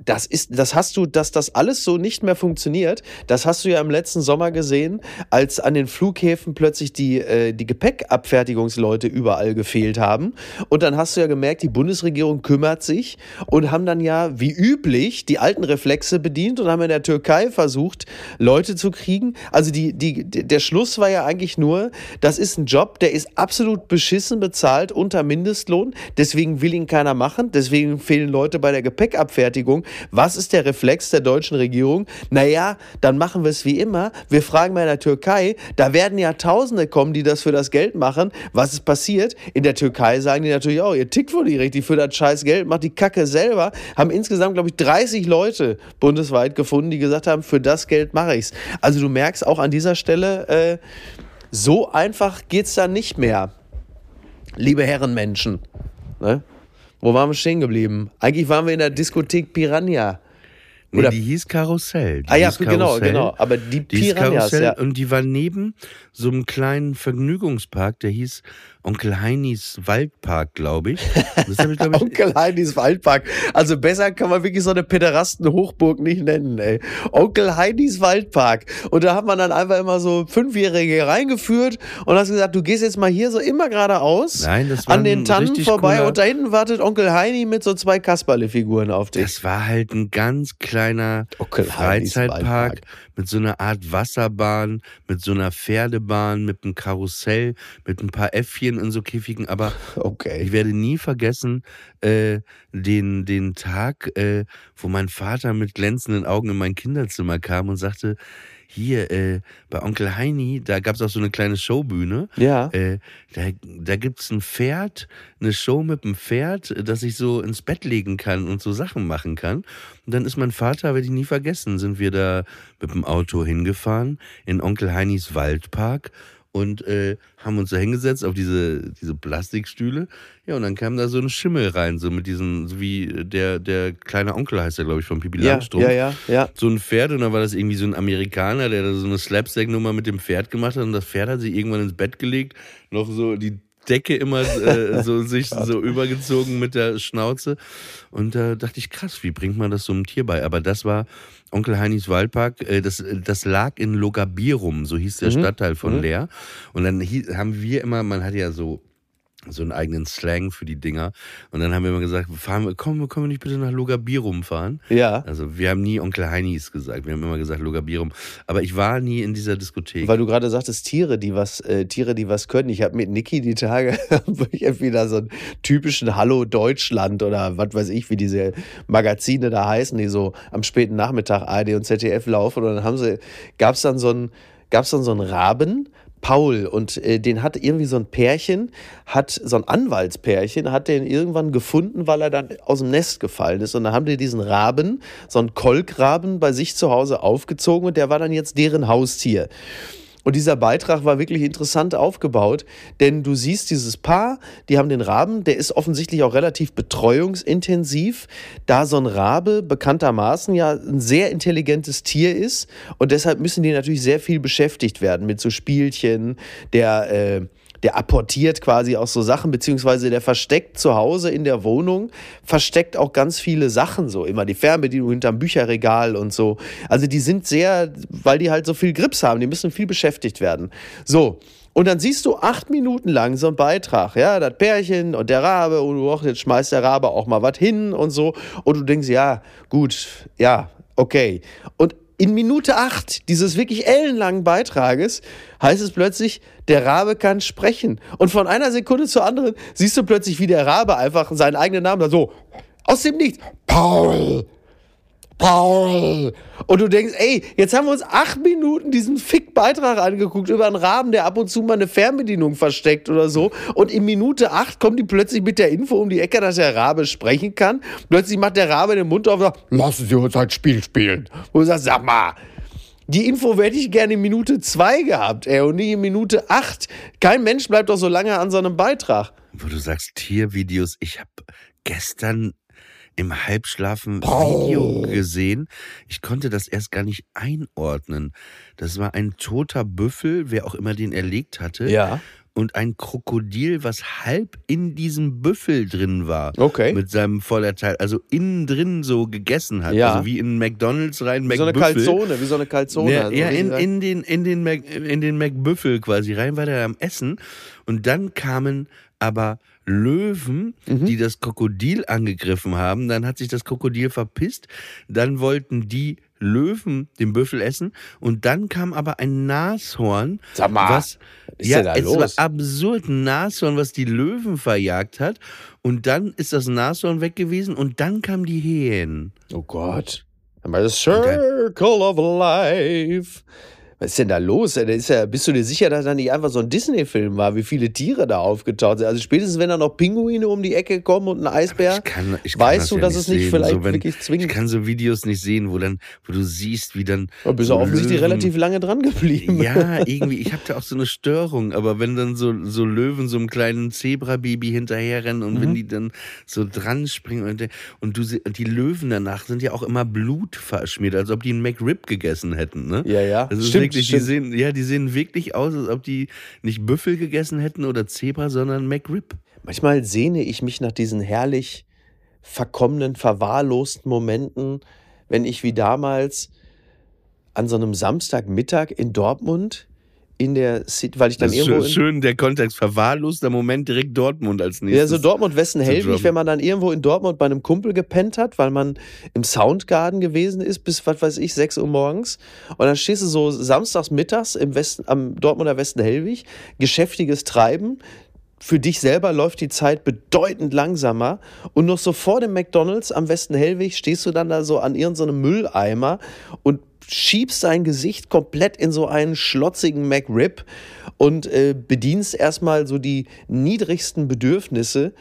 Das ist, das hast du, dass das alles so nicht mehr funktioniert. Das hast du ja im letzten Sommer gesehen, als an den Flughäfen plötzlich die, äh, die Gepäckabfertigungsleute überall gefehlt haben. Und dann hast du ja gemerkt, die Bundesregierung kümmert sich und haben dann ja wie üblich die alten Reflexe bedient und haben in der Türkei versucht, Leute zu kriegen. Also die, die, der Schluss war ja eigentlich nur, das ist ein Job, der ist absolut beschissen bezahlt unter Mindestlohn. Deswegen will ihn keiner machen. Deswegen fehlen Leute bei der Gepäckabfertigung. Was ist der Reflex der deutschen Regierung? Naja, dann machen wir es wie immer. Wir fragen bei der Türkei, da werden ja Tausende kommen, die das für das Geld machen. Was ist passiert? In der Türkei sagen die natürlich auch, ihr tickt wohl nicht richtig für das scheiß Geld, macht die Kacke selber. Haben insgesamt, glaube ich, 30 Leute bundesweit gefunden, die gesagt haben, für das Geld mache ich's. Also du merkst auch an dieser Stelle, äh, so einfach geht's dann nicht mehr. Liebe Herrenmenschen. Ne? Wo waren wir stehen geblieben? Eigentlich waren wir in der Diskothek Piranha. Nee, Oder- die hieß Karussell. Die ah ja, hieß genau, Karussell. genau. Aber die Die Piranhas, Karussell ja. und die war neben so einem kleinen Vergnügungspark, der hieß Onkel Heinis Waldpark, glaube ich. Ich, glaube ich, Onkel Heinis Waldpark. Also besser kann man wirklich so eine Pederasten-Hochburg nicht nennen, ey. Onkel Heinis Waldpark. Und da hat man dann einfach immer so Fünfjährige reingeführt und hast gesagt, du gehst jetzt mal hier so immer geradeaus Nein, das war an den Tannen vorbei cooler- und da hinten wartet Onkel Heini mit so zwei Kasperle-Figuren auf dich. Das war halt ein ganz kleiner Onkel Freizeitpark Waldpark. Mit so einer Art Wasserbahn, mit so einer Pferdebahn, mit einem Karussell, mit ein paar Äffchen in so Käfigen. Aber Okay. ich werde nie vergessen äh, den, den Tag, äh, wo mein Vater mit glänzenden Augen in mein Kinderzimmer kam und sagte, hier, äh, bei Onkel Heini, da gab es auch so eine kleine Showbühne. Ja. Äh, da da gibt es ein Pferd, eine Show mit einem Pferd, das ich so ins Bett legen kann und so Sachen machen kann. Und dann ist mein Vater, werde ich nie vergessen, sind wir da mit dem Auto hingefahren in Onkel Heinis Waldpark und äh, haben uns da hingesetzt auf diese, diese Plastikstühle. Ja, und dann kam da so ein Schimmel rein, so mit diesen, so wie der, der kleine Onkel heißt er, glaube ich, von Pipi Ja, Langstrumpf ja, ja, ja. so ein Pferd und dann war das irgendwie so ein Amerikaner, der da so eine Slapstick-Nummer mit dem Pferd gemacht hat und das Pferd hat sich irgendwann ins Bett gelegt, noch so die Decke immer äh, so sich so übergezogen mit der Schnauze. Und da dachte ich, krass, wie bringt man das so einem Tier bei? Aber das war Onkel Heinis Waldpark, äh, das, das lag in Logabirum, so hieß der Stadtteil von Leer. Und dann haben wir immer, man hat ja so so einen eigenen Slang für die Dinger. Und dann haben wir immer gesagt, fahren wir, komm, können wir nicht bitte nach Logabirum fahren? Ja. Also wir haben nie Onkel Heinis gesagt, wir haben immer gesagt Logabirum. Aber ich war nie in dieser Diskothek. Weil du gerade sagtest, Tiere, die was, äh, Tiere, die was können. Ich habe mit Niki die Tage wirklich wieder so einen typischen Hallo Deutschland oder was weiß ich, wie diese Magazine da heißen, die so am späten Nachmittag ARD und ZDF laufen. Und dann haben sie, gab es dann so einen, gab's dann so einen Raben. Paul und äh, den hat irgendwie so ein Pärchen, hat so ein Anwaltspärchen, hat den irgendwann gefunden, weil er dann aus dem Nest gefallen ist. Und dann haben die diesen Raben, so einen Kolkraben bei sich zu Hause aufgezogen und der war dann jetzt deren Haustier. Und dieser Beitrag war wirklich interessant aufgebaut, denn du siehst dieses Paar, die haben den Raben, der ist offensichtlich auch relativ betreuungsintensiv, da so ein Rabe bekanntermaßen ja ein sehr intelligentes Tier ist und deshalb müssen die natürlich sehr viel beschäftigt werden mit so Spielchen, der äh, der apportiert quasi auch so Sachen, beziehungsweise der versteckt zu Hause in der Wohnung, versteckt auch ganz viele Sachen so. Immer die Fernbedienung hinterm Bücherregal und so. Also die sind sehr, weil die halt so viel Grips haben, die müssen viel beschäftigt werden. So. Und dann siehst du acht Minuten lang so einen Beitrag, ja, das Pärchen und der Rabe und oh, jetzt schmeißt der Rabe auch mal was hin und so. Und du denkst, ja, gut, ja, okay. Und in Minute acht dieses wirklich ellenlangen Beitrages heißt es plötzlich, der Rabe kann sprechen. Und von einer Sekunde zur anderen siehst du plötzlich, wie der Rabe einfach seinen eigenen Namen da so aus dem Nichts. Paul! Paul! Und du denkst, ey, jetzt haben wir uns acht Minuten diesen Fick-Beitrag angeguckt über einen Raben, der ab und zu mal eine Fernbedienung versteckt oder so. Und in Minute acht kommt die plötzlich mit der Info um die Ecke, dass der Rabe sprechen kann. Plötzlich macht der Rabe den Mund auf und sagt, lassen Sie uns ein Spiel spielen. Und du sagst, sag mal, die Info hätte ich gerne in Minute zwei gehabt, ey, und nicht in Minute acht. Kein Mensch bleibt doch so lange an so einem Beitrag. Wo du sagst Tiervideos, ich habe gestern im Halbschlafen Paul. Video gesehen. Ich konnte das erst gar nicht einordnen. Das war ein toter Büffel, wer auch immer den erlegt hatte. Ja. und ein Krokodil, was halb in diesem Büffel drin war. Okay. Mit seinem Vollerteil, also innen drin so gegessen hat. Ja. Also wie in McDonalds rein, Wie so eine McBüffel. Calzone, wie so eine Calzone. Ja, also ja in, in den, in den, Mac, in den McBüffel quasi rein war der am Essen. Und dann kamen aber Löwen, Mhm. die das Krokodil angegriffen haben. Dann hat sich das Krokodil verpisst. Dann wollten die Löwen den Büffel essen. Und dann kam aber ein Nashorn, Sag mal, was ist ja, da es los? war absurd, ein Nashorn, was die Löwen verjagt hat. Und dann ist das Nashorn weg gewesen und dann kamen die Hähen. Oh Gott. Das Circle of Life. Was ist denn da los? Da ist ja, bist du dir sicher, dass da nicht einfach so ein Disney-Film war, wie viele Tiere da aufgetaucht sind? Also spätestens, wenn da noch Pinguine um die Ecke kommen und ein Eisbär, Ich kann, ich kann weißt das du, ja dass es nicht sehen. vielleicht so, wenn, wirklich Ich zwingend... kann so Videos nicht sehen, wo dann, wo du siehst, wie dann. Da bist du offensichtlich relativ lange dran geblieben. Ja, irgendwie, ich habe da auch so eine Störung, aber wenn dann so, so Löwen so einem kleinen Zebrababy hinterherrennen und Mhm. wenn die dann so dran springen und, und du und die Löwen danach sind ja auch immer Blut verschmiert, als ob die einen McRib gegessen hätten, ne? Ja, ja. Das Stimmt, wirklich, stimmt. die sehen, ja, die sehen wirklich aus, als ob die nicht Büffel gegessen hätten oder Zebra, sondern McRib. Manchmal sehne ich mich nach diesen herrlich verkommenen, verwahrlosten Momenten, wenn ich wie damals an so einem Samstagmittag in Dortmund in der City, weil ich dann Das irgendwo schön, schön der Kontext, verwahrloster Moment direkt Dortmund als Ja, nächstes. so Dortmund-Westen-Hellwig, droppen. wenn man dann irgendwo in Dortmund bei einem Kumpel gepennt hat, weil man im Soundgarden gewesen ist bis, was weiß ich, 6 Uhr morgens. Und dann stehst du so samstags mittags im Westen, am Dortmunder Westen-Hellwig, geschäftiges Treiben. Für dich selber läuft die Zeit bedeutend langsamer. Und noch so vor dem McDonalds am Westen-Hellwig stehst du dann da so an irgendeinem Mülleimer und schiebst dein Gesicht komplett in so einen schlotzigen McRib und äh, bedienst erstmal so die niedrigsten Bedürfnisse.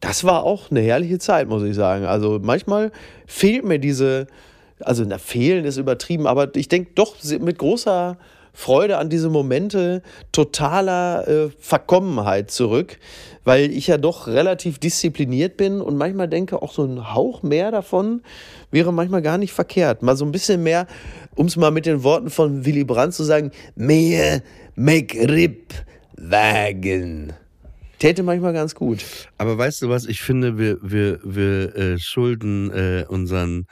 Das war auch eine herrliche Zeit, muss ich sagen. Also manchmal fehlt mir diese, also na, fehlen ist übertrieben, aber ich denke doch mit großer Freude an diese Momente totaler äh, Verkommenheit zurück, weil ich ja doch relativ diszipliniert bin und manchmal denke, auch so ein Hauch mehr davon wäre manchmal gar nicht verkehrt. Mal so ein bisschen mehr, um es mal mit den Worten von Willy Brandt zu sagen, mehr McRib-Wagen. Täte manchmal ganz gut. Aber weißt du was, ich finde, wir, wir, wir äh, schulden äh, unseren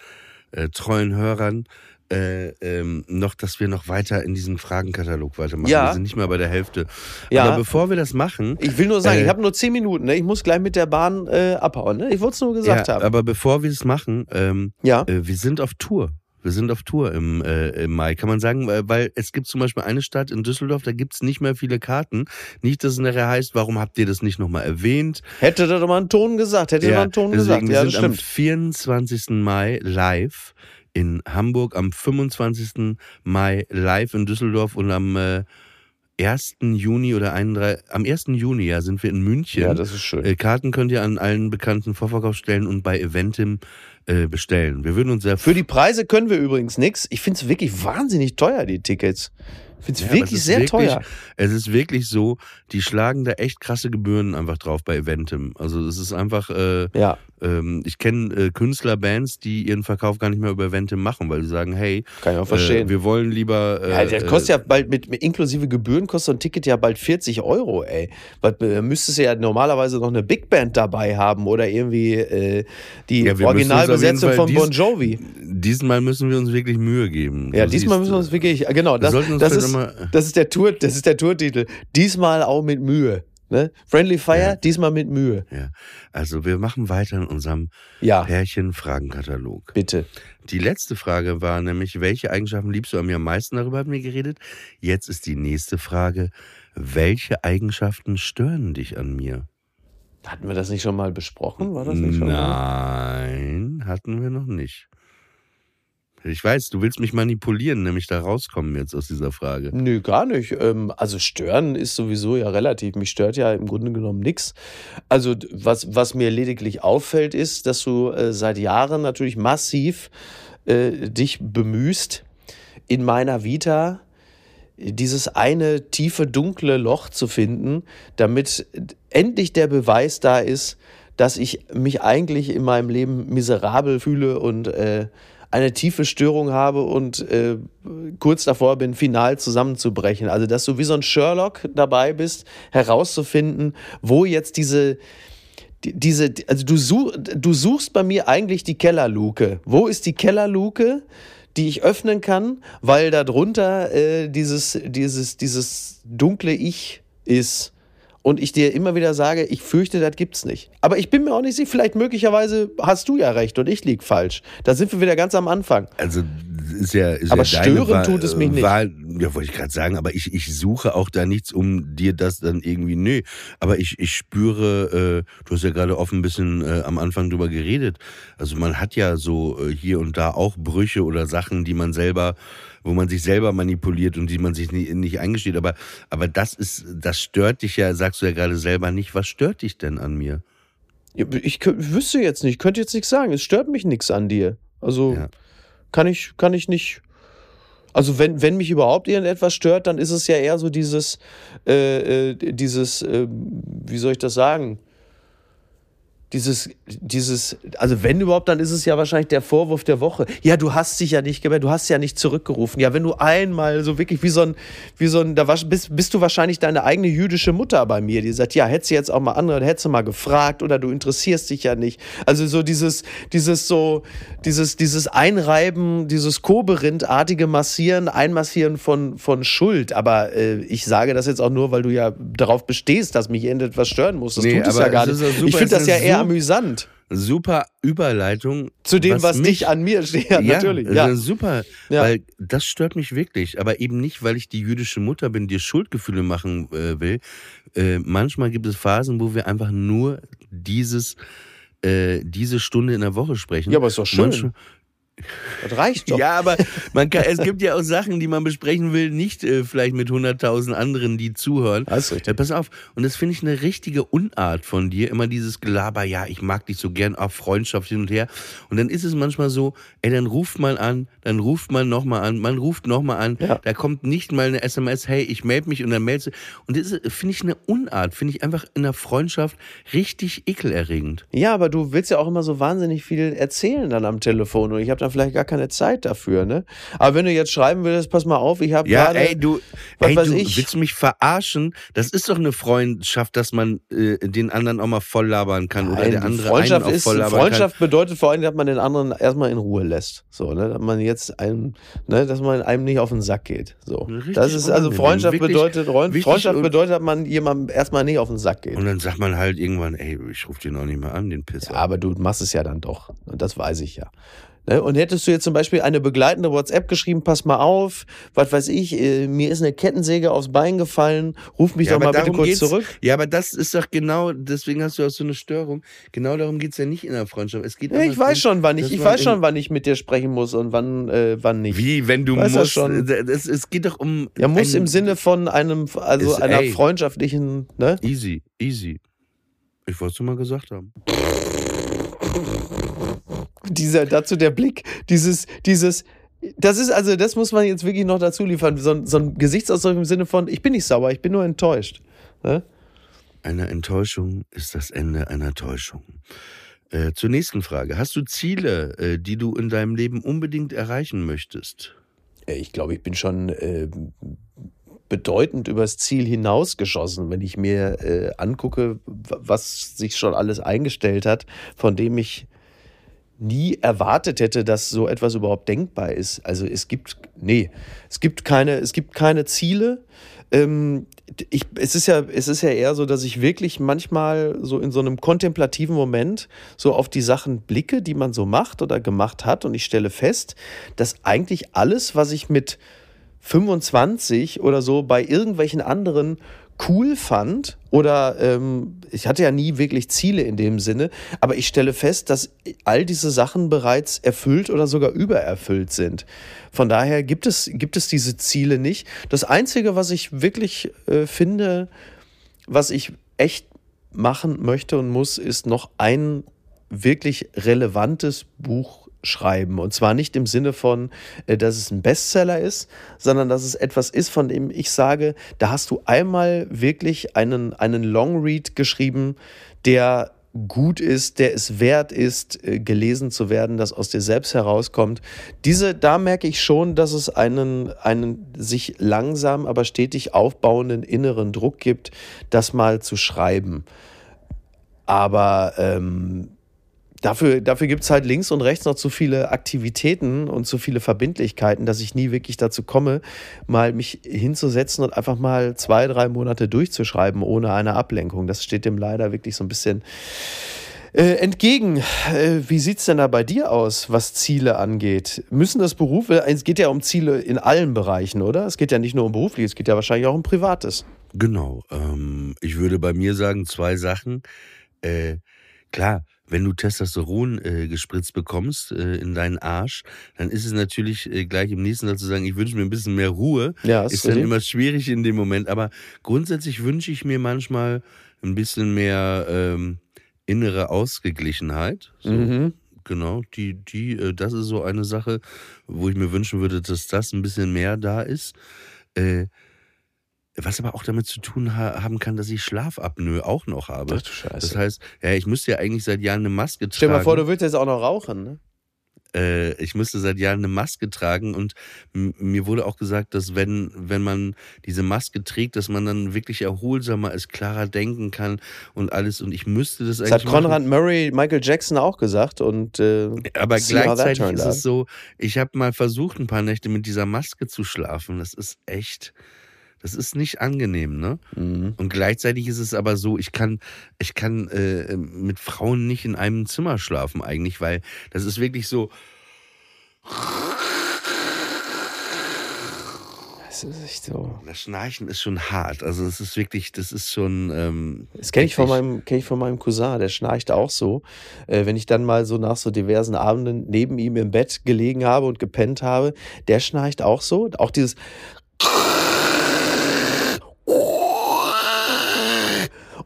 äh, treuen Hörern äh, ähm, noch, dass wir noch weiter in diesem Fragenkatalog weitermachen. Ja. Wir sind nicht mal bei der Hälfte. Ja. Aber bevor wir das machen. Ich will nur sagen, Äh, ich habe nur zehn Minuten. Ne? Ich muss gleich mit der Bahn äh, abhauen. Ne? Ich wollte es nur gesagt ja, haben. aber bevor wir es machen, ähm, Ja. äh, wir sind auf Tour. Wir sind auf Tour im, äh, im Mai, kann man sagen, weil, weil es gibt zum Beispiel eine Stadt in Düsseldorf, da gibt's nicht mehr viele Karten. Nicht, dass es nachher heißt, warum habt ihr das nicht nochmal erwähnt? Hätte da doch mal einen Ton gesagt. Hätte ja, mal einen Ton gesagt. deswegen, Ja, wir das sind am stimmt. 24. Mai live in Hamburg, am 25. Mai live in Düsseldorf und am äh, 1. Juni oder 31, am 1. Juni ja, sind wir in München. Ja, das ist schön. Äh, Karten könnt ihr an allen bekannten Vorverkaufsstellen und bei Eventim äh, bestellen. Wir würden uns sehr Für die Preise können wir übrigens nichts. Ich finde es wirklich wahnsinnig teuer, die Tickets. Ich finde es Ja, es wirklich sehr wirklich- teuer. Es ist wirklich so, die schlagen da echt krasse Gebühren einfach drauf bei Eventim. Also es ist einfach, äh, Ja. Ähm, ich kenne äh, Künstlerbands, die ihren Verkauf gar nicht mehr über Eventim machen, weil sie sagen, hey, Kann ich auch verstehen. Äh, wir wollen lieber. Äh, Ja, das kostet ja bald mit, mit inklusive Gebühren kostet so ein Ticket ja bald 40 Euro, ey. Was, äh, müsstest du ja normalerweise noch eine Big Band dabei haben oder irgendwie äh, die Ja, Originalbesetzung von dies- Bon Jovi. Diesmal müssen wir uns wirklich Mühe geben. Ja, Du diesmal siehst, müssen wir uns wirklich, äh, genau, das, das, vielleicht ist, das ist der Tour, das ist der Tourtitel. Diesmal auch mit Mühe. Ne? Friendly Fire, Ja. diesmal mit Mühe. Ja, also wir machen weiter in unserem Ja, Pärchen-Fragenkatalog. bitte. Die letzte Frage war nämlich, welche Eigenschaften liebst du an mir am meisten? Darüber haben wir geredet. Jetzt ist die nächste Frage, welche Eigenschaften stören dich an mir? Hatten wir das nicht schon mal besprochen? War das nicht schon mal? Nein, hatten wir noch nicht. Ich weiß, du willst mich manipulieren, nämlich da rauskommen jetzt aus dieser Frage. Nö, gar nicht. Ähm, also stören ist sowieso ja relativ. Mich stört ja im Grunde genommen nichts. Also was, was mir lediglich auffällt, ist, dass du äh, seit Jahren natürlich massiv äh, dich bemühst, in meiner Vita dieses eine tiefe, dunkle Loch zu finden, damit endlich der Beweis da ist, dass ich mich eigentlich in meinem Leben miserabel fühle und äh, eine tiefe Störung habe und äh, kurz davor bin, final zusammenzubrechen. Also, dass du wie so ein Sherlock dabei bist, herauszufinden, wo jetzt diese, die- diese, also du, such, du suchst bei mir eigentlich die Kellerluke. Wo ist die Kellerluke, die ich öffnen kann, weil darunter äh, dieses, dieses, dieses dunkle Ich ist. Und ich dir immer wieder sage, ich fürchte, das gibt's nicht. Aber ich bin mir auch nicht sicher, vielleicht möglicherweise hast du ja recht und ich lieg falsch. Da sind wir wieder ganz am Anfang. Also ist ja, ist Aber ja stören Wahl- tut es mich nicht. Wahl, ja, wollte ich gerade sagen, aber ich, ich suche auch da nichts, um dir das dann irgendwie, nö. Aber ich, ich spüre, äh, du hast ja gerade offen ein bisschen äh, am Anfang drüber geredet. Also man hat ja so äh, hier und da auch Brüche oder Sachen, die man selber, wo man sich selber manipuliert und die man sich nie, nicht eingesteht. Aber, aber das ist, das stört dich ja, sagst du ja gerade selber nicht. Was stört dich denn an mir? Ich, kö- wüsste jetzt nicht, könnte jetzt nichts sagen. Es stört mich nichts an dir. Also Ja. kann ich, kann ich nicht. Also wenn, wenn mich überhaupt irgendetwas stört, dann ist es ja eher so dieses, äh, äh, dieses, äh, wie soll ich das sagen? Dieses, dieses, also wenn überhaupt, dann ist es ja wahrscheinlich der Vorwurf der Woche. Ja, du hast dich ja nicht gemeldet, du hast ja nicht zurückgerufen. Ja, wenn du einmal so wirklich wie so ein, wie so ein, da war, bist, bist du wahrscheinlich deine eigene jüdische Mutter bei mir, die sagt, ja, hättest du jetzt auch mal andere, hättest du mal gefragt oder du interessierst dich ja nicht. Also so dieses, dieses so, dieses, dieses Einreiben, dieses Koberint-artige Massieren, Einmassieren von, von Schuld. Aber äh, ich sage das jetzt auch nur, weil du ja darauf bestehst, dass mich irgendetwas stören muss. Das Nee, tut es ja gar nicht. super, ich finde das ja eher amüsant. Super Überleitung. Zu dem, was, mich- dich an mir steht. Ja, natürlich. Ja, super, Ja. weil das stört mich wirklich. Aber eben nicht, weil ich die jüdische Mutter bin, dir Schuldgefühle machen äh, will. Äh, manchmal gibt es Phasen, wo wir einfach nur dieses, äh, diese Stunde in der Woche sprechen. Ja, aber ist doch schön. Manchmal, Das reicht doch. ja, aber man kann, es gibt ja auch Sachen, die man besprechen will, nicht äh, vielleicht mit 100.000 anderen, die zuhören. Das ist richtig. Ja, pass auf. Und das finde ich eine richtige Unart von dir. Immer dieses Gelaber, ja, ich mag dich so gern, auch Freundschaft hin und her. Und dann ist es manchmal so, ey, dann ruft man an, dann ruft man nochmal an, man ruft nochmal an. Ja. Da kommt nicht mal eine SMS, hey, ich melde mich und dann meldest du. Und das finde ich eine Unart, finde ich einfach in der Freundschaft richtig ekelerregend. Ja, aber du willst ja auch immer so wahnsinnig viel erzählen dann am Telefon und ich habe dann vielleicht gar keine Zeit dafür, ne? Aber wenn du jetzt schreiben würdest, pass mal auf, ich habe Ja, gerade ey, du, was ey, du ich. willst du mich verarschen? Das ist doch eine Freundschaft, dass man äh, den anderen auch mal voll labern kann oder Nein, der die andere Freundschaft einen auch ist voll labern Freundschaft bedeutet vor allem, dass man den anderen erstmal in Ruhe lässt, so, ne? Dass man jetzt einem, ne, dass man einem nicht auf den Sack geht, so. Richtig das ist also. Freundschaft Wirklich bedeutet Freundschaft und- bedeutet, dass man jemandem erstmal nicht auf den Sack geht. kann. Und dann sagt man halt irgendwann, ey, ich rufe den auch nicht mehr an, den Pisser. Ja, aber du machst es ja dann doch. Und das weiß ich ja. Ne? Und hättest du jetzt zum Beispiel eine begleitende WhatsApp geschrieben, pass mal auf, was weiß ich, äh, mir ist eine Kettensäge aufs Bein gefallen, ruf mich Ja, doch mal bitte kurz geht's- zurück. Ja, aber das ist doch genau, deswegen hast du auch so eine Störung. Genau darum geht's ja nicht in der Freundschaft. Es geht Ja, ich weiß schon, wann ich, ich weiß schon, wann ich mit dir sprechen muss und wann, äh, wann nicht. Wie, wenn du Weiß ja musst. schon. Das, es geht doch um. Ja, muss im Sinne von einem, also Ist- einer ey. freundschaftlichen, ne? Easy, easy. Ich wollte es mal gesagt haben. Dieser, dazu der Blick, dieses, dieses, das ist also, das muss man jetzt wirklich noch dazu liefern, so, ein- so ein Gesichtsausdruck im Sinne von, ich bin nicht sauer, ich bin nur enttäuscht. Ne? Eine Enttäuschung ist das Ende einer Täuschung. Äh, zur nächsten Frage. Hast du Ziele, äh, die du in deinem Leben unbedingt erreichen möchtest? Äh, Ich glaube, ich bin schon äh, bedeutend übers Ziel hinausgeschossen, wenn ich mir äh, angucke, was sich schon alles eingestellt hat, von dem ich nie erwartet hätte, dass so etwas überhaupt denkbar ist. Also es gibt, nee, es gibt keine, es gibt keine Ziele. Ähm, ich, es, ist ja, es ist ja eher so, dass ich wirklich manchmal so in so einem kontemplativen Moment so auf die Sachen blicke, die man so macht oder gemacht hat und ich stelle fest, dass eigentlich alles, was ich mit 25 oder so bei irgendwelchen anderen cool fand oder ähm, ich hatte ja nie wirklich Ziele in dem Sinne, aber ich stelle fest, dass all diese Sachen bereits erfüllt oder sogar übererfüllt sind. Von daher gibt es, gibt es diese Ziele nicht. Das Einzige, was ich wirklich äh, finde, was ich echt machen möchte und muss, ist noch ein wirklich relevantes Buch schreiben. Und zwar nicht im Sinne von, äh, dass es ein Bestseller ist, sondern dass es etwas ist, von dem ich sage, da hast du einmal wirklich einen, einen Long Read geschrieben, der gut ist, der es wert ist, äh, gelesen zu werden, das aus dir selbst herauskommt. Diese, da merke ich schon, dass es einen, einen sich langsam, aber stetig aufbauenden inneren Druck gibt, das mal zu schreiben. Aber ähm, dafür, dafür gibt es halt links und rechts noch zu viele Aktivitäten und zu viele Verbindlichkeiten, dass ich nie wirklich dazu komme, mal mich hinzusetzen und einfach mal zwei, drei Monate durchzuschreiben ohne eine Ablenkung. Das steht dem leider wirklich so ein bisschen äh, entgegen. Äh, wie sieht es denn da bei dir aus, was Ziele angeht? Müssen das Berufe, es geht ja um Ziele in allen Bereichen, oder? Es geht ja nicht nur um beruflich, es geht ja wahrscheinlich auch um privates. Genau. Ähm, ich würde bei mir sagen, zwei Sachen. Äh, klar, wenn du Testosteron äh, gespritzt bekommst äh, in deinen Arsch, dann ist es natürlich äh, gleich im nächsten Satz zu sagen, ich wünsche mir ein bisschen mehr Ruhe. Ja, ist dann immer schwierig in dem Moment. Aber grundsätzlich wünsche ich mir manchmal ein bisschen mehr ähm, innere Ausgeglichenheit. So. Mhm. Genau, die, die, äh, das ist so eine Sache, wo ich mir wünschen würde, dass das ein bisschen mehr da ist. Äh, was aber auch damit zu tun ha haben kann, dass ich Schlafapnoe auch noch habe. Ach du Scheiße. Das heißt, ja, ich müsste ja eigentlich seit Jahren eine Maske tragen. Stell dir mal vor, du willst jetzt auch noch rauchen, ne? äh, ich müsste seit Jahren eine Maske tragen und mir wurde auch gesagt, dass wenn, wenn man diese Maske trägt, dass man dann wirklich erholsamer ist, klarer denken kann und alles. Und ich müsste das eigentlich. Das hat Conrad Murray Michael Jackson auch gesagt und äh, aber gleichzeitig ist es so, ich habe mal versucht, ein paar Nächte mit dieser Maske zu schlafen. Das ist echt. Das ist nicht angenehm, ne? Mhm. Und gleichzeitig ist es aber so, ich kann, ich kann äh, mit Frauen nicht in einem Zimmer schlafen eigentlich, weil das ist wirklich so. Das ist echt so. Das Schnarchen ist schon hart. Also es ist wirklich, das ist schon. Ähm, das kenne ich, von meinem- ich von meinem Cousin, der schnarcht auch so. Äh, wenn ich dann mal so nach so diversen Abenden neben ihm im Bett gelegen habe und gepennt habe, der schnarcht auch so. Auch dieses.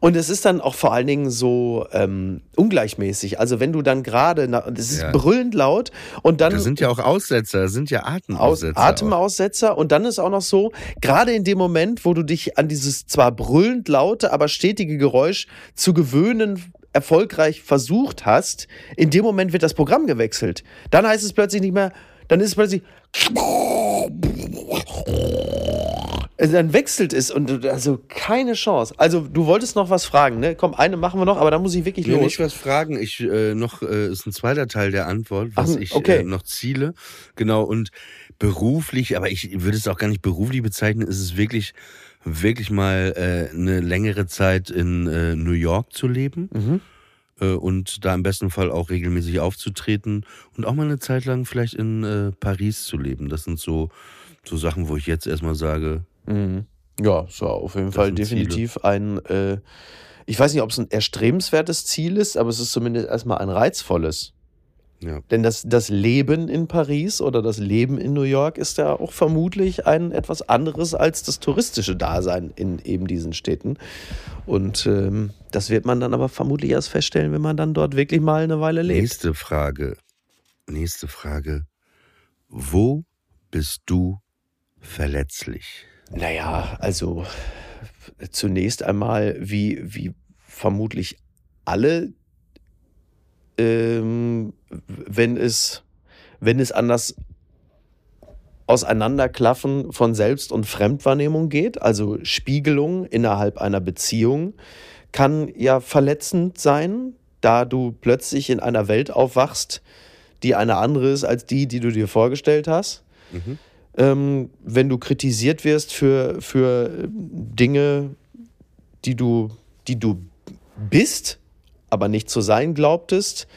Und es ist dann auch vor allen Dingen so ähm, ungleichmäßig. Also wenn du dann gerade, das ist Ja. brüllend laut und dann Da sind ja auch Aussetzer, da sind ja aus, Atemaussetzer. auch. Atemaussetzer und dann ist auch noch so, gerade in dem Moment, wo du dich an dieses zwar brüllend laute, aber stetige Geräusch zu gewöhnen, erfolgreich versucht hast, in dem Moment wird das Programm gewechselt. Dann heißt es plötzlich nicht mehr, dann ist es plötzlich also dann wechselt es und du- also keine Chance. Also du wolltest noch was fragen, ne? Komm, eine machen wir noch, aber da muss ich wirklich Ich will los. nicht was fragen. Ich äh, noch äh, ist ein zweiter Teil der Antwort, was Ach, ich okay. äh, noch ziele. Genau und beruflich, aber ich würde es auch gar nicht beruflich bezeichnen. Ist es wirklich wirklich mal äh, eine längere Zeit in äh, New York zu leben Mhm. äh, und da im besten Fall auch regelmäßig aufzutreten und auch mal eine Zeit lang vielleicht in äh, Paris zu leben. Das sind so so Sachen, wo ich jetzt erstmal sage, Mhm. Ja, so auf jeden Das Fall definitiv ein, äh, ich weiß nicht, ob es ein erstrebenswertes Ziel ist, aber es ist zumindest erstmal ein reizvolles. ja. Denn das, das Leben in Paris oder das Leben in New York ist ja auch vermutlich ein etwas anderes als das touristische Dasein in eben diesen Städten. Und ähm, das wird man dann aber vermutlich erst feststellen, wenn man dann dort wirklich mal eine Weile lebt. Nächste Frage. Nächste Frage. Wo bist du verletzlich? Naja, also zunächst einmal, wie, wie vermutlich alle, ähm, wenn es, wenn es an das Auseinanderklaffen von Selbst- und Fremdwahrnehmung geht, also Spiegelung innerhalb einer Beziehung, kann ja verletzend sein, da du plötzlich in einer Welt aufwachst, die eine andere ist als die, die du dir vorgestellt hast Mhm. Ähm, wenn du kritisiert wirst für, für Dinge, die du, die du bist, aber nicht zu sein glaubtest.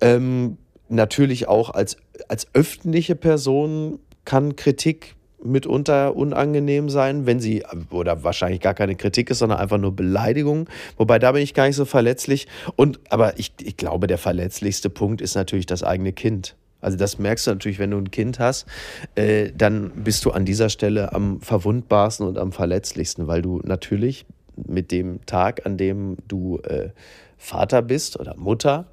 Ähm, natürlich auch als, als öffentliche Person kann Kritik mitunter unangenehm sein, wenn sie, oder wahrscheinlich gar keine Kritik ist, sondern einfach nur Beleidigung. Wobei da bin ich gar nicht so verletzlich. Und, aber ich, ich glaube, der verletzlichste Punkt ist natürlich das eigene Kind. Also das merkst du natürlich, wenn du ein Kind hast, äh, dann bist du an dieser Stelle am verwundbarsten und am verletzlichsten, weil du natürlich mit dem Tag, an dem du äh, Vater bist oder Mutter,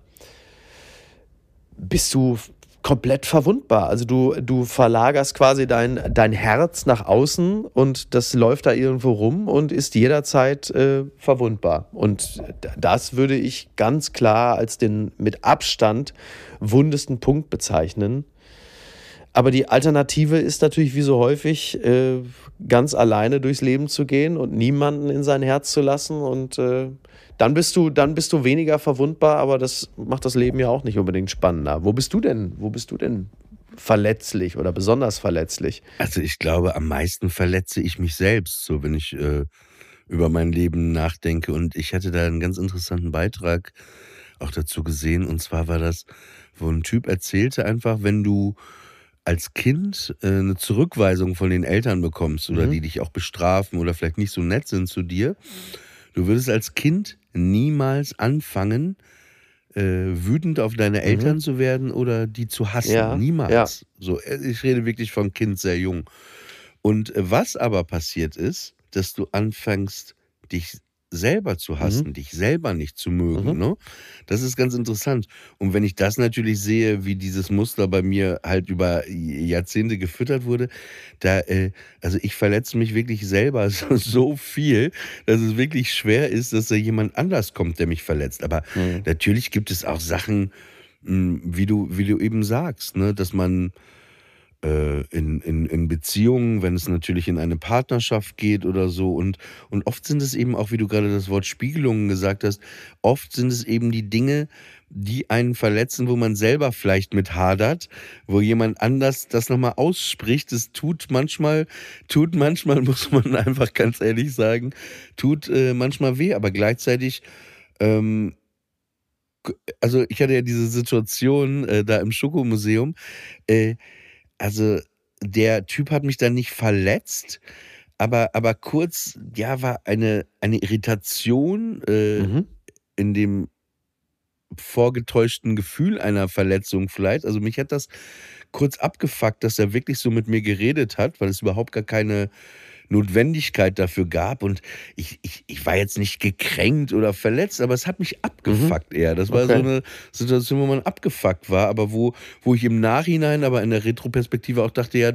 bist du komplett verwundbar. Also du, du verlagerst quasi dein, dein Herz nach außen und das läuft da irgendwo rum und ist jederzeit äh, verwundbar. Und das würde ich ganz klar als den mit Abstand wundesten Punkt bezeichnen. Aber die Alternative ist natürlich wie so häufig, äh, ganz alleine durchs Leben zu gehen und niemanden in sein Herz zu lassen und äh, dann bist du, dann bist du weniger verwundbar, aber das macht das Leben ja auch nicht unbedingt spannender. Wo bist du denn? Wo bist du denn verletzlich oder besonders verletzlich? Also ich glaube, am meisten verletze ich mich selbst, so wenn ich äh, über mein Leben nachdenke. Und ich hatte da einen ganz interessanten Beitrag auch dazu gesehen. Und zwar war das, wo ein Typ erzählte einfach, wenn du als Kind äh, eine Zurückweisung von den Eltern bekommst oder Mhm. die dich auch bestrafen oder vielleicht nicht so nett sind zu dir, du würdest als Kind niemals anfangen, äh, wütend auf deine Eltern zu werden oder die zu hassen. Mhm. Ja, niemals. ja. So, äh, ich rede wirklich vom Kind sehr jung. Und äh, was aber passiert ist, dass du anfängst, dich selber zu hassen, dich selber nicht zu mögen. Mhm. Ne? Das ist ganz interessant. Und wenn ich das natürlich sehe, wie dieses Muster bei mir halt über Jahrzehnte gefüttert wurde, da, äh, also ich verletze mich wirklich selber so, so viel, dass es wirklich schwer ist, dass da jemand anders kommt, der mich verletzt. Aber Mhm. natürlich gibt es auch Sachen, mh, wie du, wie du eben sagst, ne, dass man in, in, in Beziehungen, wenn es natürlich in eine Partnerschaft geht oder so. Und, und oft sind es eben auch, wie du gerade das Wort Spiegelungen gesagt hast, oft sind es eben die Dinge, die einen verletzen, wo man selber vielleicht mit hadert, wo jemand anders das nochmal ausspricht. Das tut manchmal, tut manchmal, muss man einfach ganz ehrlich sagen, tut äh, manchmal weh, aber gleichzeitig ähm, also ich hatte ja diese Situation äh, da im Schokomuseum. Äh, also der Typ hat mich dann nicht verletzt, aber, aber kurz, ja, war eine, eine Irritation äh, Mhm. in dem vorgetäuschten Gefühl einer Verletzung vielleicht. Also mich hat das kurz abgefuckt, dass er wirklich so mit mir geredet hat, weil es überhaupt gar keine Notwendigkeit dafür gab. Und ich, ich, ich war jetzt nicht gekränkt oder verletzt, aber es hat mich abgefuckt eher. Das war Okay. so eine Situation, wo man abgefuckt war, aber wo, wo ich im Nachhinein, aber in der Retroperspektive auch dachte, ja,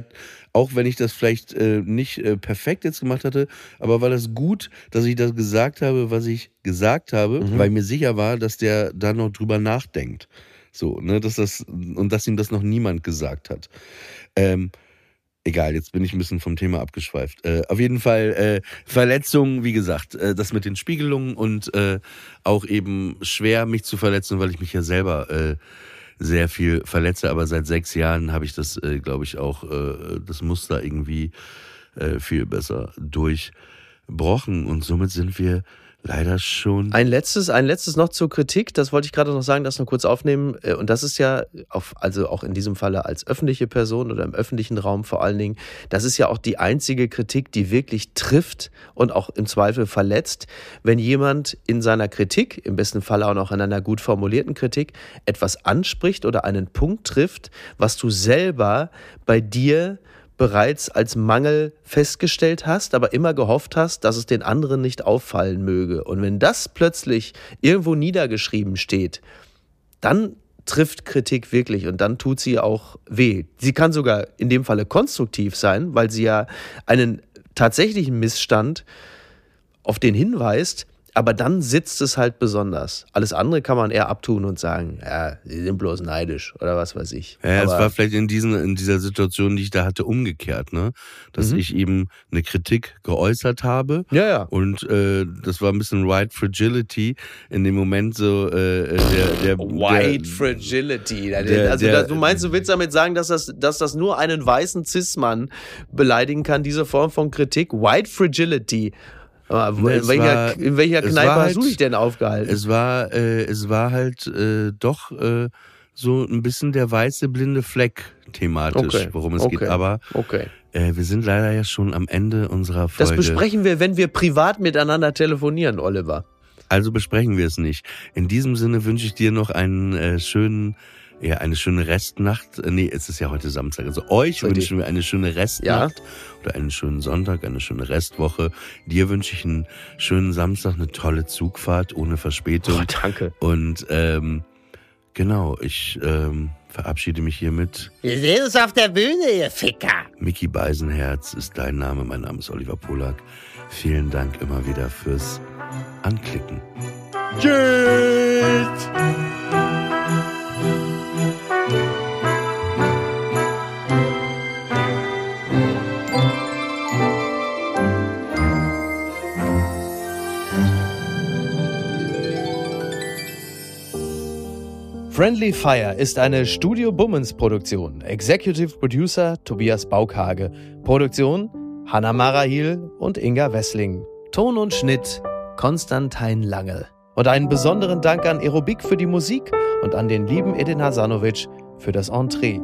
auch wenn ich das vielleicht äh, nicht äh, perfekt jetzt gemacht hatte, aber war das gut, dass ich das gesagt habe, was ich gesagt habe, Mhm. weil mir sicher war, dass der da noch drüber nachdenkt. So, ne, dass das, und dass ihm das noch niemand gesagt hat. Ähm, egal, jetzt bin ich ein bisschen vom Thema abgeschweift. Äh, auf jeden Fall äh, Verletzungen, wie gesagt, äh, das mit den Spiegelungen und äh, auch eben schwer, mich zu verletzen, weil ich mich ja selber äh, sehr viel verletze. Aber seit sechs Jahren habe ich das, äh, glaube ich, auch das Muster irgendwie viel besser durchbrochen. Und somit sind wir leider schon. Ein letztes, ein letztes noch zur Kritik, das wollte ich gerade noch sagen, das noch kurz aufnehmen. Äh, Und das ist ja, auf, also auch in diesem Falle als öffentliche Person oder im öffentlichen Raum vor allen Dingen, das ist ja auch die einzige Kritik, die wirklich trifft und auch im Zweifel verletzt, wenn jemand in seiner Kritik, im besten Falle auch noch in einer gut formulierten Kritik, etwas anspricht oder einen Punkt trifft, was du selber bei dir bereits als Mangel festgestellt hast, aber immer gehofft hast, dass es den anderen nicht auffallen möge. Und wenn das plötzlich irgendwo niedergeschrieben steht, dann trifft Kritik wirklich und dann tut sie auch weh. Sie kann sogar in dem Falle konstruktiv sein, weil sie ja einen tatsächlichen Missstand auf den hinweist, aber dann sitzt es halt besonders. Alles andere kann man eher abtun und sagen, ja, sie sind bloß neidisch oder was weiß ich. Ja, es aber, war vielleicht in, diesen, in dieser Situation, die ich da hatte, umgekehrt, ne? Dass Mhm. ich eben eine Kritik geäußert habe. ja, ja. Und äh, das war ein bisschen White Fragility in dem Moment so äh, der, der White der, Fragility. der- also der- da, du meinst, du willst damit sagen, dass das, dass das nur einen weißen Cis-Mann beleidigen kann, diese Form von Kritik? White Fragility. Aber wo- Ne, in, welcher, war- in welcher Kneipe hast halt- du dich denn aufgehalten? Es war, äh, es war halt äh, doch äh, so ein bisschen der weiße blinde Fleck thematisch, Okay, worum es okay. geht. Aber okay. äh, wir sind leider ja schon am Ende unserer Das Folge. besprechen wir, wenn wir privat miteinander telefonieren, Oliver. Also besprechen wir es nicht. In diesem Sinne wünsche ich dir noch einen äh, schönen, ja, eine schöne Restnacht. Äh, Nee, es ist ja heute Samstag. Also euch Richtig. wünschen wir eine schöne Restnacht oder einen schönen Sonntag, eine schöne Restwoche. Dir wünsche ich einen schönen Samstag, eine tolle Zugfahrt ohne Verspätung. Oh, danke. Und ähm, Genau, ich ähm, verabschiede mich hiermit. Wir sehen uns auf der Bühne, ihr Ficker. Mickey Beisenherz ist dein Name, mein Name ist Oliver Polak. Vielen Dank immer wieder fürs Anklicken. Tschüss. Friendly Fire ist eine Studio Bummens Produktion. Executive Producer Tobias Baukhage. Produktion Hanna Marahil und Inga Wessling. Ton und Schnitt Konstantin Lange. Und einen besonderen Dank an Aerobik für die Musik und an den lieben Edin Hasanovic für das Entree.